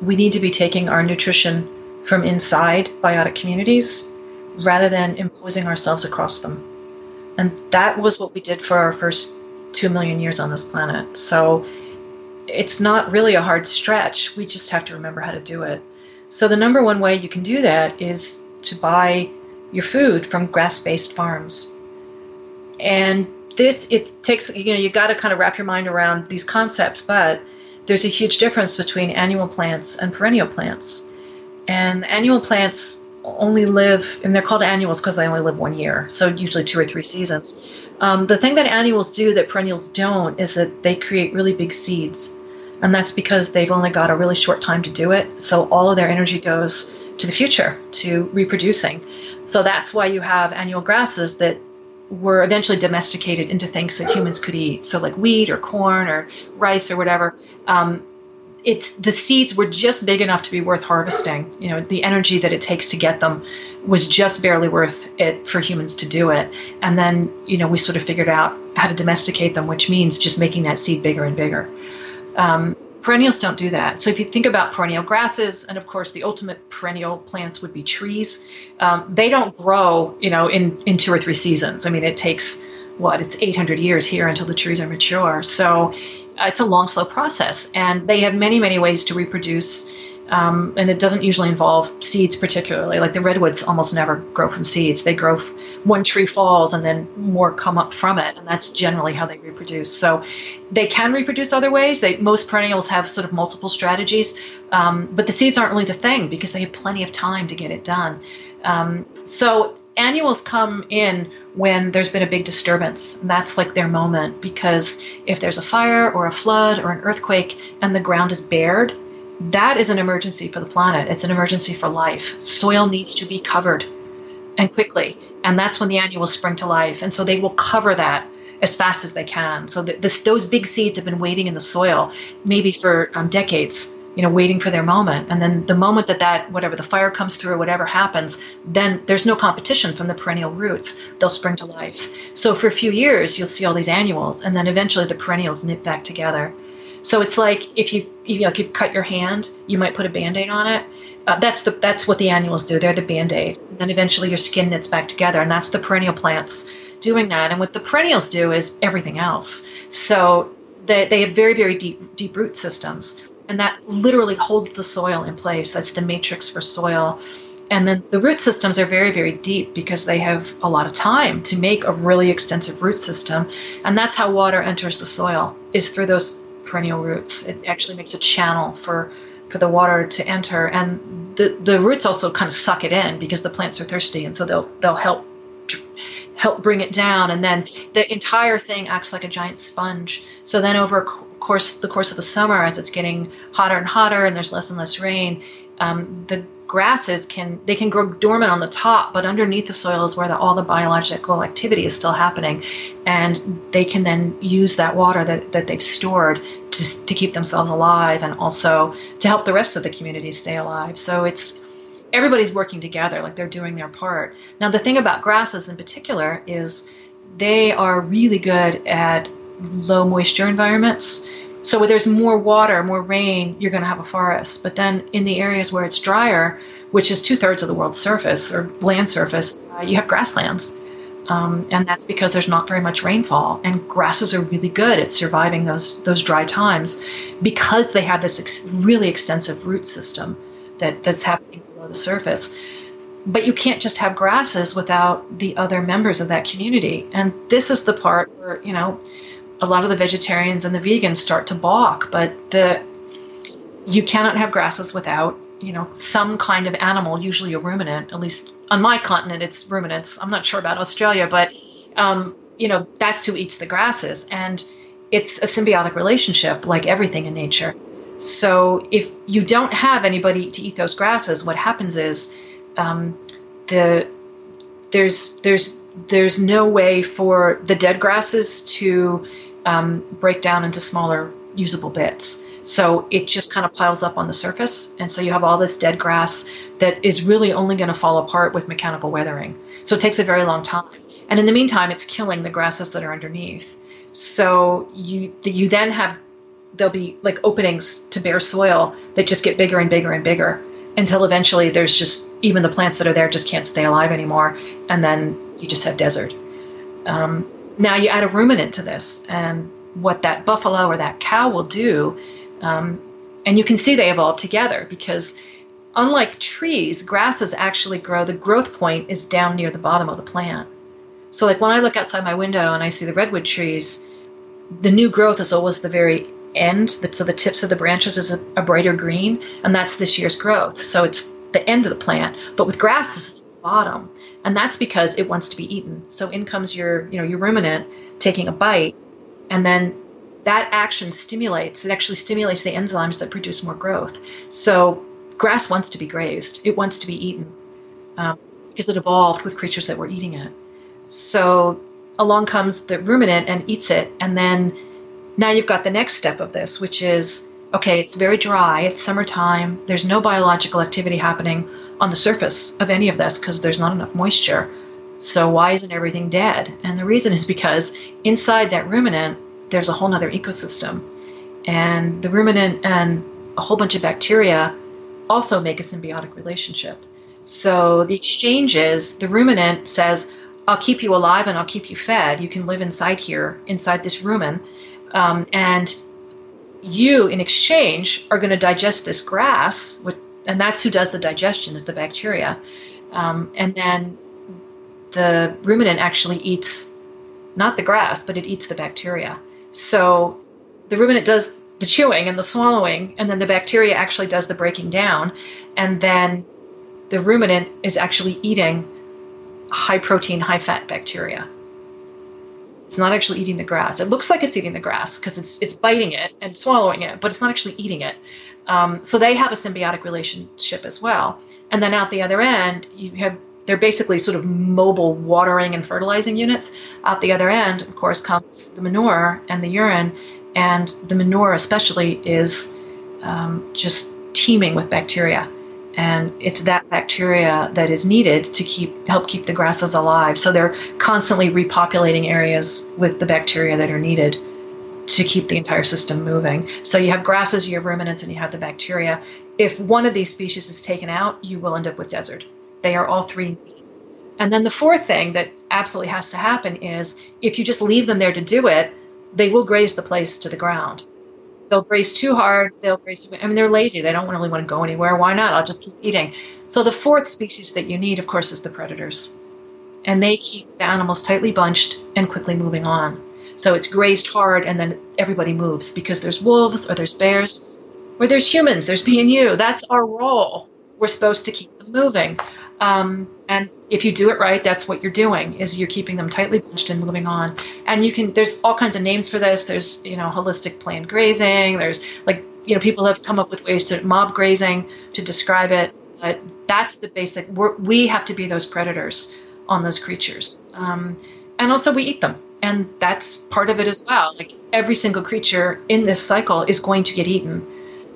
we need to be taking our nutrition from inside biotic communities rather than imposing ourselves across them. And that was what we did for our first two million years on this planet. So it's not really a hard stretch. We just have to remember how to do it. So, the number one way you can do that is to buy your food from grass based farms. And this, it takes, you know, you got to kind of wrap your mind around these concepts, but there's a huge difference between annual plants and perennial plants. And annual plants only live, and they're called annuals because they only live one year, so usually two or three seasons. Um, the thing that annuals do that perennials don't is that they create really big seeds. And that's because they've only got a really short time to do it. So all of their energy goes to the future, to reproducing. So that's why you have annual grasses that were eventually domesticated into things that humans could eat. So like wheat or corn or rice or whatever. Um, it's the seeds were just big enough to be worth harvesting. You know, the energy that it takes to get them was just barely worth it for humans to do it. And then, you know, we sort of figured out how to domesticate them, which means just making that seed bigger and bigger. Um, perennials don't do that. So if you think about perennial grasses, and of course the ultimate perennial plants would be trees, um, they don't grow, you know, in, in two or three seasons. I mean, it takes what it's 800 years here until the trees are mature. So uh, it's a long, slow process, and they have many, many ways to reproduce. Um, and it doesn't usually involve seeds, particularly. Like the redwoods almost never grow from seeds. They grow one tree falls and then more come up from it, and that's generally how they reproduce. So they can reproduce other ways. They most perennials have sort of multiple strategies, um, but the seeds aren't really the thing because they have plenty of time to get it done. Um, so annuals come in when there's been a big disturbance. And that's like their moment because if there's a fire or a flood or an earthquake and the ground is bared, that is an emergency for the planet. It's an emergency for life. Soil needs to be covered and quickly. And that's when the annuals spring to life. And so they will cover that as fast as they can. So this, those big seeds have been waiting in the soil maybe for um, decades you know, waiting for their moment. And then the moment that that, whatever the fire comes through or whatever happens, then there's no competition from the perennial roots. They'll spring to life. So for a few years, you'll see all these annuals, and then eventually the perennials knit back together. So it's like if you, if you, like you cut your hand, you might put a band-aid on it. Uh, that's the that's what the annuals do. They're the band-aid. And then eventually your skin knits back together, and that's the perennial plants doing that. And what the perennials do is everything else. So they, they have very very deep deep root systems and that literally holds the soil in place. That's the matrix for soil. And then the root systems are very, very deep because they have a lot of time to make a really extensive root system. And that's how water enters the soil, is through those perennial roots. It actually makes a channel for, for the water to enter. And the, the roots also kind of suck it in because the plants are thirsty. And so they'll, they'll help help bring it down and then the entire thing acts like a giant sponge so then over course the course of the summer as it's getting hotter and hotter and there's less and less rain um, the grasses can they can grow dormant on the top but underneath the soil is where the, all the biological activity is still happening and they can then use that water that, that they've stored to, to keep themselves alive and also to help the rest of the community stay alive so it's everybody's working together like they're doing their part now the thing about grasses in particular is they are really good at low moisture environments so where there's more water, more rain, you're going to have a forest. But then in the areas where it's drier, which is two thirds of the world's surface or land surface, uh, you have grasslands. Um, and that's because there's not very much rainfall, and grasses are really good at surviving those those dry times because they have this ex- really extensive root system that, that's happening below the surface. But you can't just have grasses without the other members of that community, and this is the part where you know a lot of the vegetarians and the vegans start to balk. But the you cannot have grasses without you know some kind of animal, usually a ruminant. At least on my continent, it's ruminants. I'm not sure about Australia, but um, you know that's who eats the grasses, and it's a symbiotic relationship, like everything in nature. So if you don't have anybody to eat those grasses, what happens is um, the there's there's there's no way for the dead grasses to um, break down into smaller usable bits. So it just kind of piles up on the surface. And so you have all this dead grass that is really only going to fall apart with mechanical weathering. So it takes a very long time. And in the meantime, it's killing the grasses that are underneath. So you you then have there'll be like openings to bare soil that just get bigger and bigger and bigger until eventually there's just even the plants that are there just can't stay alive anymore, and then you just have desert. Um, now you add a ruminant to this, and what that buffalo or that cow will do um, and you can see they evolve together because unlike trees, grasses actually grow, the growth point is down near the bottom of the plant. So, like when I look outside my window and I see the redwood trees, the new growth is always the very end. So, the tips of the branches is a, a brighter green, and that's this year's growth. So, it's the end of the plant. But with grasses, it's the bottom. And that's because it wants to be eaten. So, in comes your, you know, your ruminant taking a bite, and then that action stimulates, it actually stimulates the enzymes that produce more growth. So grass wants to be grazed, it wants to be eaten um, because it evolved with creatures that were eating it. So along comes the ruminant and eats it, and then now you've got the next step of this, which is okay, it's very dry, it's summertime, there's no biological activity happening on the surface of any of this because there's not enough moisture. So why isn't everything dead? And the reason is because inside that ruminant there's a whole other ecosystem. And the ruminant and a whole bunch of bacteria also make a symbiotic relationship. So the exchange is the ruminant says, I'll keep you alive and I'll keep you fed. You can live inside here, inside this rumen. Um, and you, in exchange, are going to digest this grass, and that's who does the digestion, is the bacteria. Um, and then the ruminant actually eats not the grass, but it eats the bacteria. So the ruminant does the chewing and the swallowing, and then the bacteria actually does the breaking down, and then the ruminant is actually eating high protein, high fat bacteria. It's not actually eating the grass. It looks like it's eating the grass because it's it's biting it and swallowing it, but it's not actually eating it. Um, so they have a symbiotic relationship as well. And then out the other end, you have they're basically sort of mobile watering and fertilizing units. Out the other end, of course, comes the manure and the urine, and the manure especially is um, just teeming with bacteria. And it's that bacteria that is needed to keep help keep the grasses alive. So they're constantly repopulating areas with the bacteria that are needed to keep the entire system moving. So you have grasses, you have ruminants, and you have the bacteria. If one of these species is taken out, you will end up with desert. They are all three And then the fourth thing that absolutely has to happen is if you just leave them there to do it, they will graze the place to the ground. They'll graze too hard. They'll graze. I mean, they're lazy. They don't really want to go anywhere. Why not? I'll just keep eating. So the fourth species that you need, of course, is the predators, and they keep the animals tightly bunched and quickly moving on. So it's grazed hard, and then everybody moves because there's wolves or there's bears or there's humans. There's me and you. That's our role. We're supposed to keep them moving. Um, and if you do it right, that's what you're doing is you're keeping them tightly bunched and moving on. And you can there's all kinds of names for this. There's you know holistic planned grazing. There's like you know people have come up with ways to mob grazing to describe it. But that's the basic. We're, we have to be those predators on those creatures, um, and also we eat them. And that's part of it as well. Like every single creature in this cycle is going to get eaten.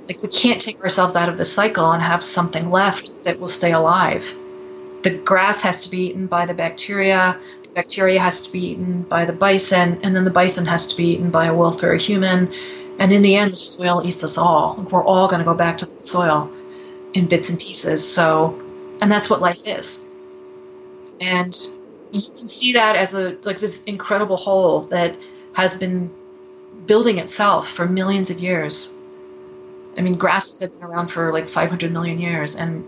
Like we can't take ourselves out of the cycle and have something left that will stay alive the grass has to be eaten by the bacteria, the bacteria has to be eaten by the bison, and then the bison has to be eaten by a a human. And in the end, the soil eats us all. We're all going to go back to the soil in bits and pieces. So, and that's what life is. And you can see that as a like this incredible whole that has been building itself for millions of years. I mean, grasses have been around for like 500 million years, and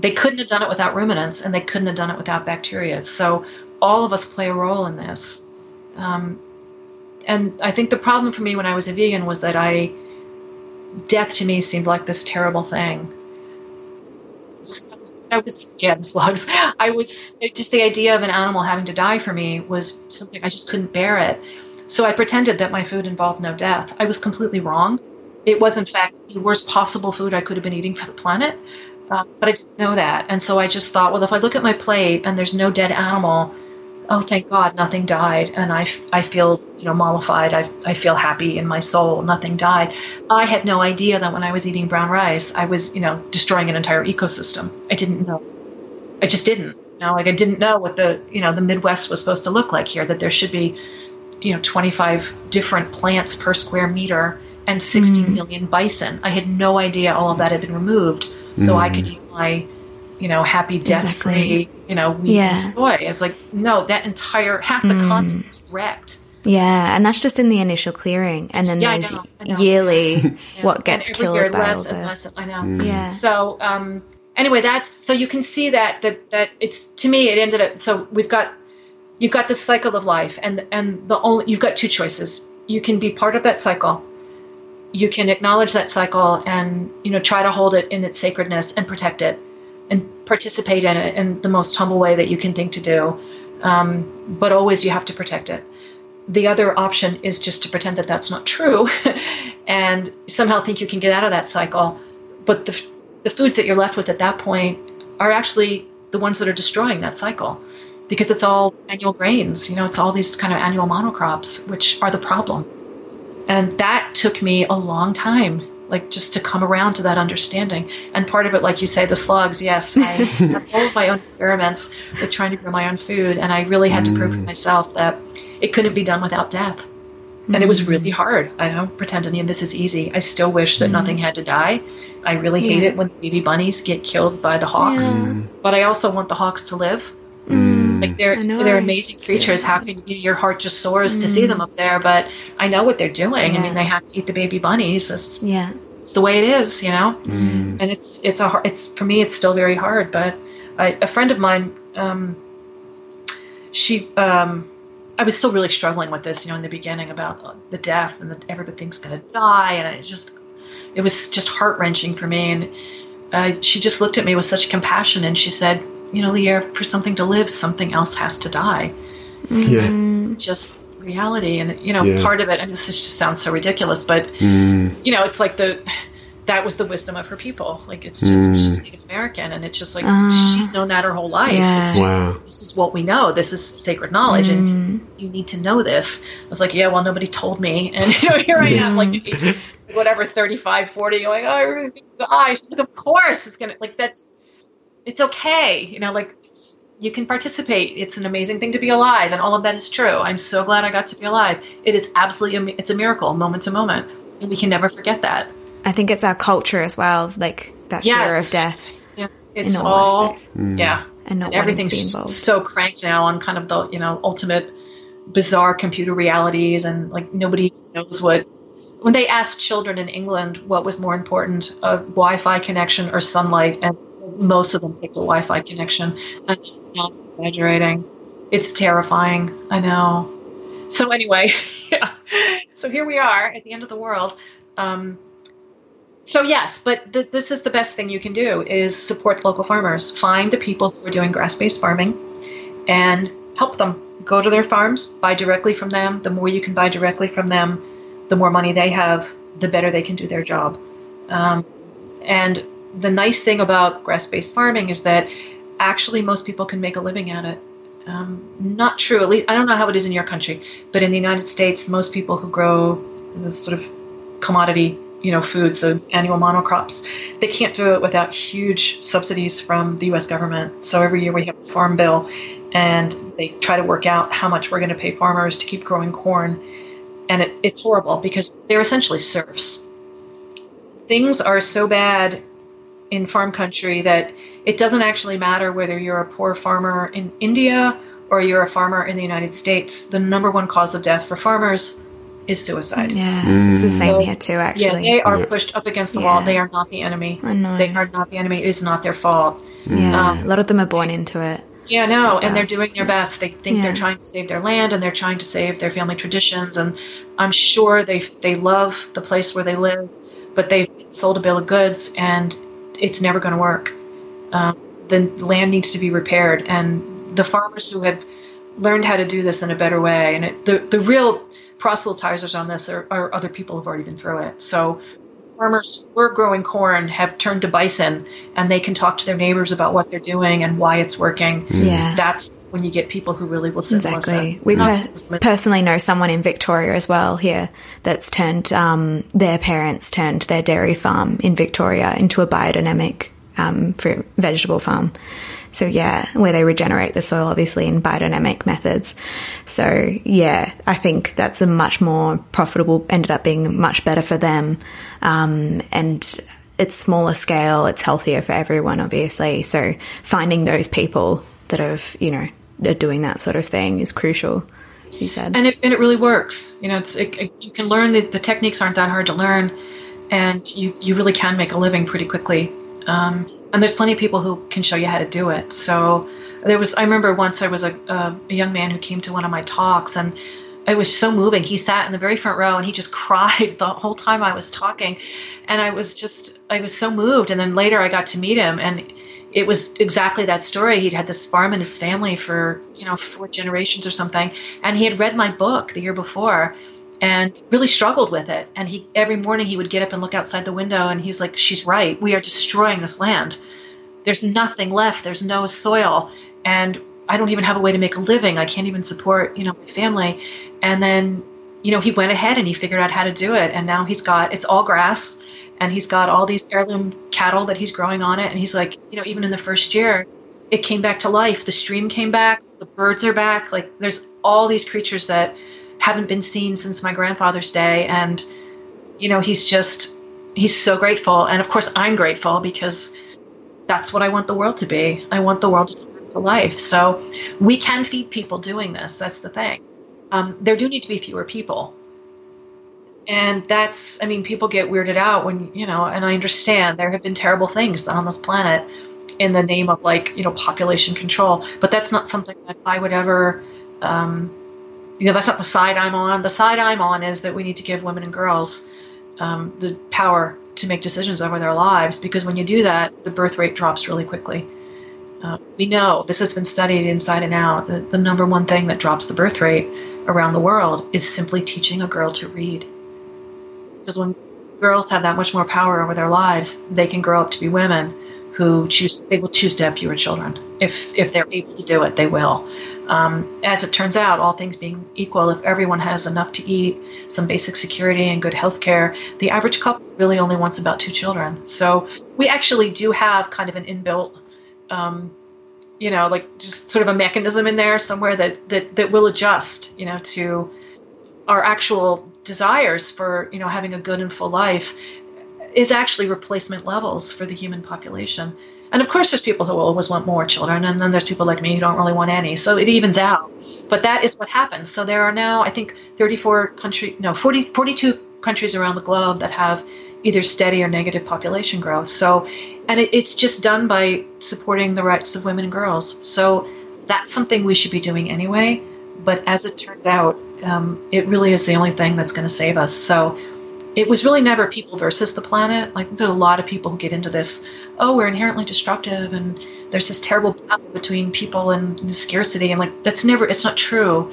they couldn't have done it without ruminants, and they couldn't have done it without bacteria. So all of us play a role in this. Um, and I think the problem for me when I was a vegan was that I, death to me seemed like this terrible thing. I was, I was yeah, slugs. I was just the idea of an animal having to die for me was something I just couldn't bear it. So I pretended that my food involved no death. I was completely wrong. It was, in fact, the worst possible food I could have been eating for the planet. Uh, but I didn't know that. And so I just thought, well, if I look at my plate and there's no dead animal, oh, thank God, nothing died. And I, I feel, you know, mollified. I, I feel happy in my soul. Nothing died. I had no idea that when I was eating brown rice, I was, you know, destroying an entire ecosystem. I didn't know. I just didn't. You know, like I didn't know what the, you know, the Midwest was supposed to look like here, that there should be, you know, 25 different plants per square meter and 60 mm. million bison. I had no idea all of that had been removed, so mm. I could eat my, you know, happy death free, exactly. you know, wheat yeah. and soy. It's like no, that entire half the mm. continent is wrecked. Yeah, and that's just in the initial clearing, and then yeah, there's I know, I know. yearly yeah. what gets killed year, by less all the... and less. I know. Mm. Yeah. So um, anyway, that's so you can see that that that it's to me it ended up. So we've got you've got this cycle of life, and and the only you've got two choices. You can be part of that cycle you can acknowledge that cycle and you know try to hold it in its sacredness and protect it and participate in it in the most humble way that you can think to do. Um, but always you have to protect it. The other option is just to pretend that that's not true and somehow think you can get out of that cycle. But the, the foods that you're left with at that point are actually the ones that are destroying that cycle because it's all annual grains you know it's all these kind of annual monocrops which are the problem and that took me a long time, like just to come around to that understanding. And part of it, like you say, the slugs, yes, I had all of my own experiments with trying to grow my own food. And I really had to prove to mm. myself that it couldn't be done without death. And it was mm. really hard. I don't pretend any of this is easy. I still wish that mm. nothing had to die. I really hate yeah. it when baby bunnies get killed by the hawks. Yeah. But I also want the hawks to live. Mm, like they're they're amazing creatures. How can you, your heart just soars mm. to see them up there? But I know what they're doing. Yeah. I mean, they have to eat the baby bunnies. It's, yeah, it's the way it is, you know. Mm. And it's it's a it's for me it's still very hard. But I, a friend of mine, um, she um, I was still really struggling with this, you know, in the beginning about the death and that everything's going to die, and it just it was just heart wrenching for me. And uh, she just looked at me with such compassion, and she said you know, Lierre, for something to live, something else has to die. Yeah. Just reality. And, you know, yeah. part of it, and this just sounds so ridiculous, but, mm. you know, it's like the, that was the wisdom of her people. Like, it's just, mm. she's Native American, and it's just like, uh, she's known that her whole life. Yeah. wow. This is what we know. This is sacred knowledge, mm. and you need to know this. I was like, yeah, well, nobody told me. And, you know, here I am, like, whatever, 35, 40, going, oh, everybody's going to die. She's like, of course it's going to, like, that's, it's okay. You know, like you can participate. It's an amazing thing to be alive, and all of that is true. I'm so glad I got to be alive. It is absolutely it's a miracle, moment to moment, and we can never forget that. I think it's our culture as well, like that yes. fear of death. Yeah, it's all, all mm. yeah, and, and everything's so cranked now on kind of the you know ultimate bizarre computer realities, and like nobody knows what. When they asked children in England what was more important, a Wi-Fi connection or sunlight, and most of them pick the Wi-Fi connection. I'm not exaggerating. It's terrifying. I know. So anyway, yeah. So here we are at the end of the world. Um, so yes, but th- this is the best thing you can do is support local farmers. Find the people who are doing grass-based farming and help them. Go to their farms, buy directly from them. The more you can buy directly from them, the more money they have, the better they can do their job. Um, and the nice thing about grass-based farming is that actually most people can make a living at it. Um, not true. At least I don't know how it is in your country, but in the United States, most people who grow this sort of commodity, you know, foods, the annual monocrops, they can't do it without huge subsidies from the U.S. government. So every year we have the Farm Bill, and they try to work out how much we're going to pay farmers to keep growing corn, and it, it's horrible because they're essentially serfs. Things are so bad in farm country that it doesn't actually matter whether you're a poor farmer in India or you're a farmer in the United States, the number one cause of death for farmers is suicide. Yeah, it's the same here too, Actually, Yeah, they are Yeah. pushed up against the wall. They are not the enemy. I know. They are not the enemy. It is not their fault. Yeah, Um, a lot of them are born into it. Yeah, no, well. and they're doing their best. They think Yeah. they're trying to save their land and they're trying to save their family traditions. And I'm sure they they love the place where they live, but they've sold a bill of goods and it's never going to work. Um, the land needs to be repaired, and the farmers who have learned how to do this in a better way, and it, the the real proselytizers on this are, are other people who've already been through it. So farmers who are growing corn have turned to bison and they can talk to their neighbors about what they're doing and why it's working. Yeah. That's when you get people who really will sit and Exactly. listen. We per- personally know someone in Victoria as well here that's turned um, their parents turned their dairy farm in Victoria into a biodynamic um, fruit vegetable farm. So yeah, where they regenerate the soil obviously in biodynamic methods. So yeah, I think that's a much more profitable. Ended up being much better for them, um, and it's smaller scale. It's healthier for everyone, obviously. So finding those people that have you know are doing that sort of thing is crucial. You said, and it, and it really works. You know, it's it, it- you can learn the, the techniques aren't that hard to learn, and you you really can make a living pretty quickly. Um, and there's plenty of people who can show you how to do it. So there was I remember once I was a, a, a young man who came to one of my talks and. It was so moving. He sat in the very front row and he just cried the whole time I was talking. And I was just, I was so moved. And then later I got to meet him and it was exactly that story. He'd had this farm in his family for, you know, four generations or something. And he had read my book the year before and really struggled with it. And he, every morning he would get up and look outside the window and he's like, she's right. We are destroying this land. There's nothing left. There's no soil. And I don't even have a way to make a living. I can't even support, you know, my family. And then, you know, he went ahead and he figured out how to do it. And now he's got, it's all grass and he's got all these heirloom cattle that he's growing on it. And he's like, you know, even in the first year, it came back to life. The stream came back, the birds are back. Like there's all these creatures that haven't been seen since my grandfather's day. And, you know, he's just, he's so grateful. And of course, I'm grateful because that's what I want the world to be. I want the world to to life. So we can feed people doing this. That's the thing. Um, there do need to be fewer people. And that's, I mean, people get weirded out when, you know, and I understand there have been terrible things on this planet in the name of like, you know, population control. But that's not something that I would ever, um, you know, that's not the side I'm on. The side I'm on is that we need to give women and girls um, the power to make decisions over their lives because when you do that, the birth rate drops really quickly. Uh, we know this has been studied inside and out. The, the number one thing that drops the birth rate around the world is simply teaching a girl to read. Because when girls have that much more power over their lives, they can grow up to be women who choose. They will choose to have fewer children if if they're able to do it. They will. Um, as it turns out, all things being equal, if everyone has enough to eat, some basic security, and good health care, the average couple really only wants about two children. So we actually do have kind of an inbuilt, um, you know, like just sort of a mechanism in there somewhere that, that, that will adjust, you know, to our actual desires for, you know, having a good and full life is actually replacement levels for the human population. And of course, there's people who always want more children, and then there's people like me who don't really want any. So it evens out. But that is what happens. So there are now, I think, 34 country, no, 40, 42 countries around the globe that have either steady or negative population growth. So, and it, it's just done by supporting the rights of women and girls. So that's something we should be doing anyway. But as it turns out, um, it really is the only thing that's going to save us. So it was really never people versus the planet. Like there's a lot of people who get into this. Oh, we're inherently destructive, and there's this terrible battle between people and the scarcity. And like that's never. It's not true.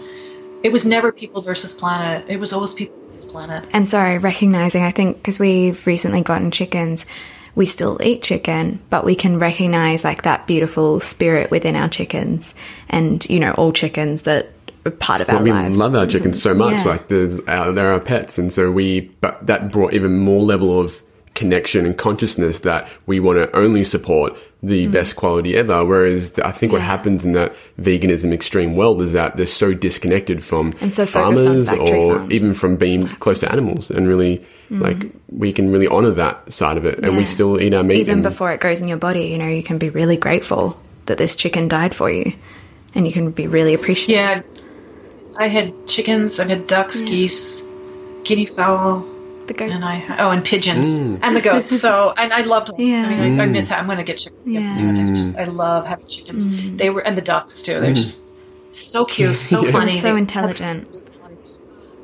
It was never people versus planet. It was always people versus planet. And sorry, recognizing, I think, because we've recently gotten chickens, we still eat chicken, but we can recognize like that beautiful spirit within our chickens and, you know, all chickens that are part of our we lives. We love our chickens so much. Yeah. Like there's, uh, they're our pets, and so we. But that brought even more level of connection and consciousness that we want to only support the best quality ever. Whereas I think what Mm. Yeah. happens in that veganism extreme world is that they're so disconnected from And so farmers or farms. even from being close to animals, and really like we can really honor that side of it, and we still eat our meat. Even and- before it goes in your body, you know, you can be really grateful that this chicken died for you. and you can be really appreciative. Yeah, I had chickens, I had ducks, geese, guinea fowl, The goats. and I oh, and pigeons mm. and the goats. So and I loved. Yeah. I mean, I, I mm. miss. I'm going to get chickens Yeah. yeah. soon. I just mm. I love having chickens. They were and the ducks too. They're just so cute, so Yeah. funny, so They- intelligent.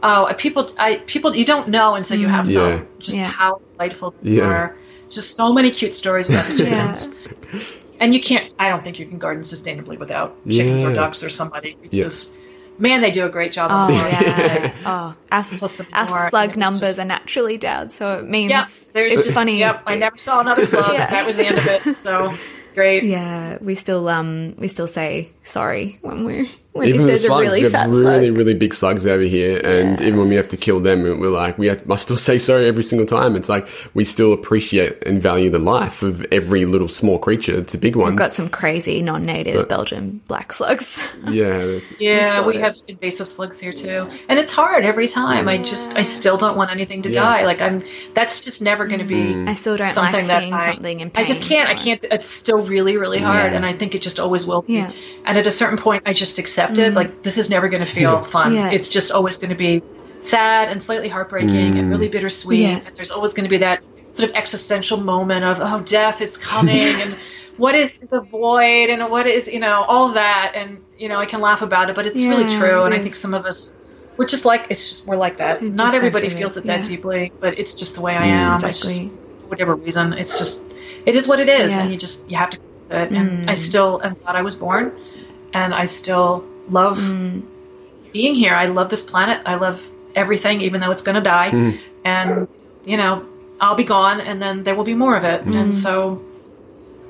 Oh, people, I people you don't know until you have Yeah. some. Just Yeah. how delightful they Yeah. are. Just so many cute stories about the Yeah. chickens. And you can't. I don't think you can garden sustainably without chickens Yeah. or ducks or somebody Yeah. because, man, they do a great job. Oh yeah. oh, our, Plus the our slug numbers just- are naturally down, so it means Yep, there's it's funny. Yep, I never saw another slug. Yeah. That was the end of it. So great. Yeah, we still um we still say sorry when we're when Even if the there's a slugs, really we fat have really, slug. really big slugs over here, and even when we have to kill them, we're like, we have, must still say sorry every single time. It's like we still appreciate and value the life of every little small creature. It's a big one. We've got some crazy non-native But- Belgian black slugs. yeah, Yeah, sort we have invasive slugs here too, and it's hard every time. I just, I still don't want anything to Yeah. die. Like I'm, that's just never going to be. Mm-hmm. I still don't something like that seeing I, something in pain. I just can't. I can't. It's still really, really hard, Yeah. and I think it just always will be. Yeah. And at a certain point, I just accepted like this is never going to feel fun. Yeah. It's just always going to be sad and slightly heartbreaking and really mm. bittersweet. Yeah. And there's always going to be that sort of existential moment of oh, death is coming and. What is the void and what is you know all of that and you know I can laugh about it but it's really true it and I think some of us we're just like it's just, we're like that. It Not everybody feels it, it that yeah. deeply, but it's just the way I mm. am. It's exactly. just, for whatever reason, it's just it is what it is, Yeah. Mm. and you just you have to. do it. And I still am glad I was born, and I still love Mm. being here. I love this planet. I love everything, even though it's going to die. Mm. And you know, I'll be gone, and then there will be more of it. And so,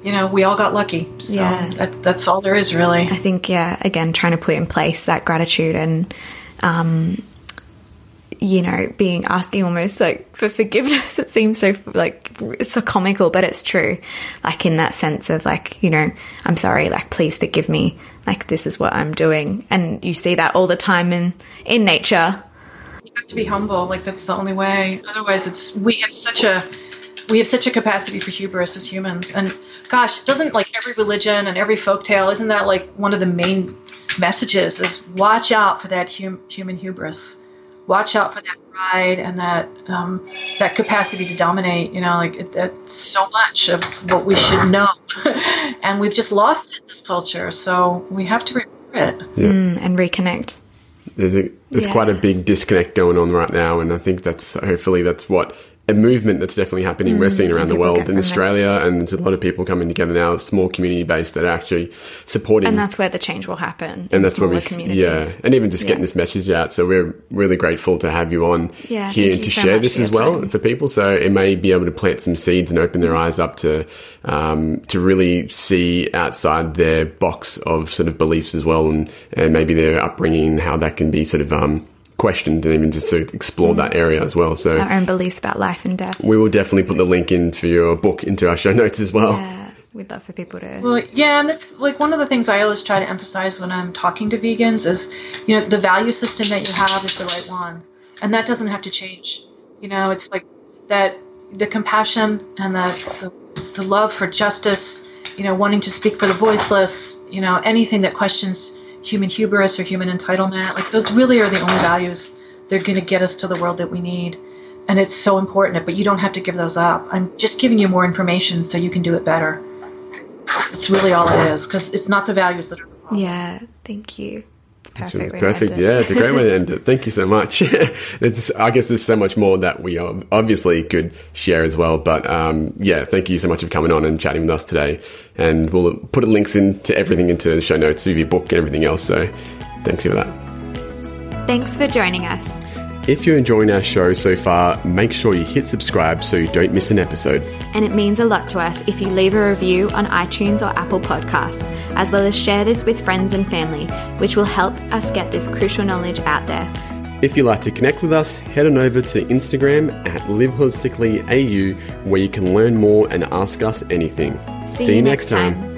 you know, we all got lucky. So Mm. Yeah. that, that's all there is, really. I think yeah, again, trying to put in place that gratitude and um you know, being asking almost like for forgiveness. It seems so like it's so comical, but it's true. Like in that sense of like, you know, I'm sorry, like please forgive me. Like this is what I'm doing. And you see that all the time in in nature. you have to be humble like that's the only way otherwise it's we have such a we have such a capacity for hubris as humans and gosh doesn't like every religion and every folktale isn't that like one of the main messages is watch out for that hum- human hubris watch out for that pride and that um, that capacity to dominate you know like it, that's so much of what we should know and we've just lost it in this culture so we have to remember it Mm, and reconnect. there's a there's Yeah. quite a big disconnect going on right now, and I think that's hopefully that's what a movement that's definitely happening. We're seeing around the Mm, world in that. Australia, and there's a lot of people coming together now, small community based that are actually supporting. And that's where the change will happen. in and that's where we, yeah, and even just Yeah. getting this message out. So we're really grateful to have you on Yeah, here to so share this as well time. for people. So it may be able to plant some seeds and open their eyes up to um, to really see outside their box of sort of beliefs as well, and and maybe their upbringing, how that can be sort of um, questioned, and even just to explore Mm. that area as well. So. Our own beliefs about life and death. we will definitely put the link in for your book into our show notes as well. Yeah, we'd love for people to. Well, yeah, and that's like one of the things I always try to emphasize when I'm talking to vegans is, you know, the value system that you have is the right one, and that doesn't have to change. You know, it's like that the compassion and the the, the love for justice. You know, wanting to speak for the voiceless. You know, anything that questions human hubris or human entitlement. Like those really are the only values they're going to get us to the world that we need. And it's so important, but you don't have to give those up. I'm just giving you more information so you can do it better. It's really all it is because it's not the values that are. Yeah, thank you. It's perfect. way to end Perfect. it. Yeah, it's a great way to end it. Thank you so much. it's, I guess there's so much more that we obviously could share as well. But um, yeah, thank you so much for coming on and chatting with us today. And we'll put links into everything into the show notes of your book and everything else. So thanks for that. Thanks for joining us. If you're enjoying our show so far, make sure you hit subscribe so you don't miss an episode. And it means a lot to us if you leave a review on iTunes or Apple Podcasts, as well as share this with friends and family, which will help us get this crucial knowledge out there. If you'd like to connect with us, head on over to Instagram at liveholisticallyau where you can learn more and ask us anything. See you next time.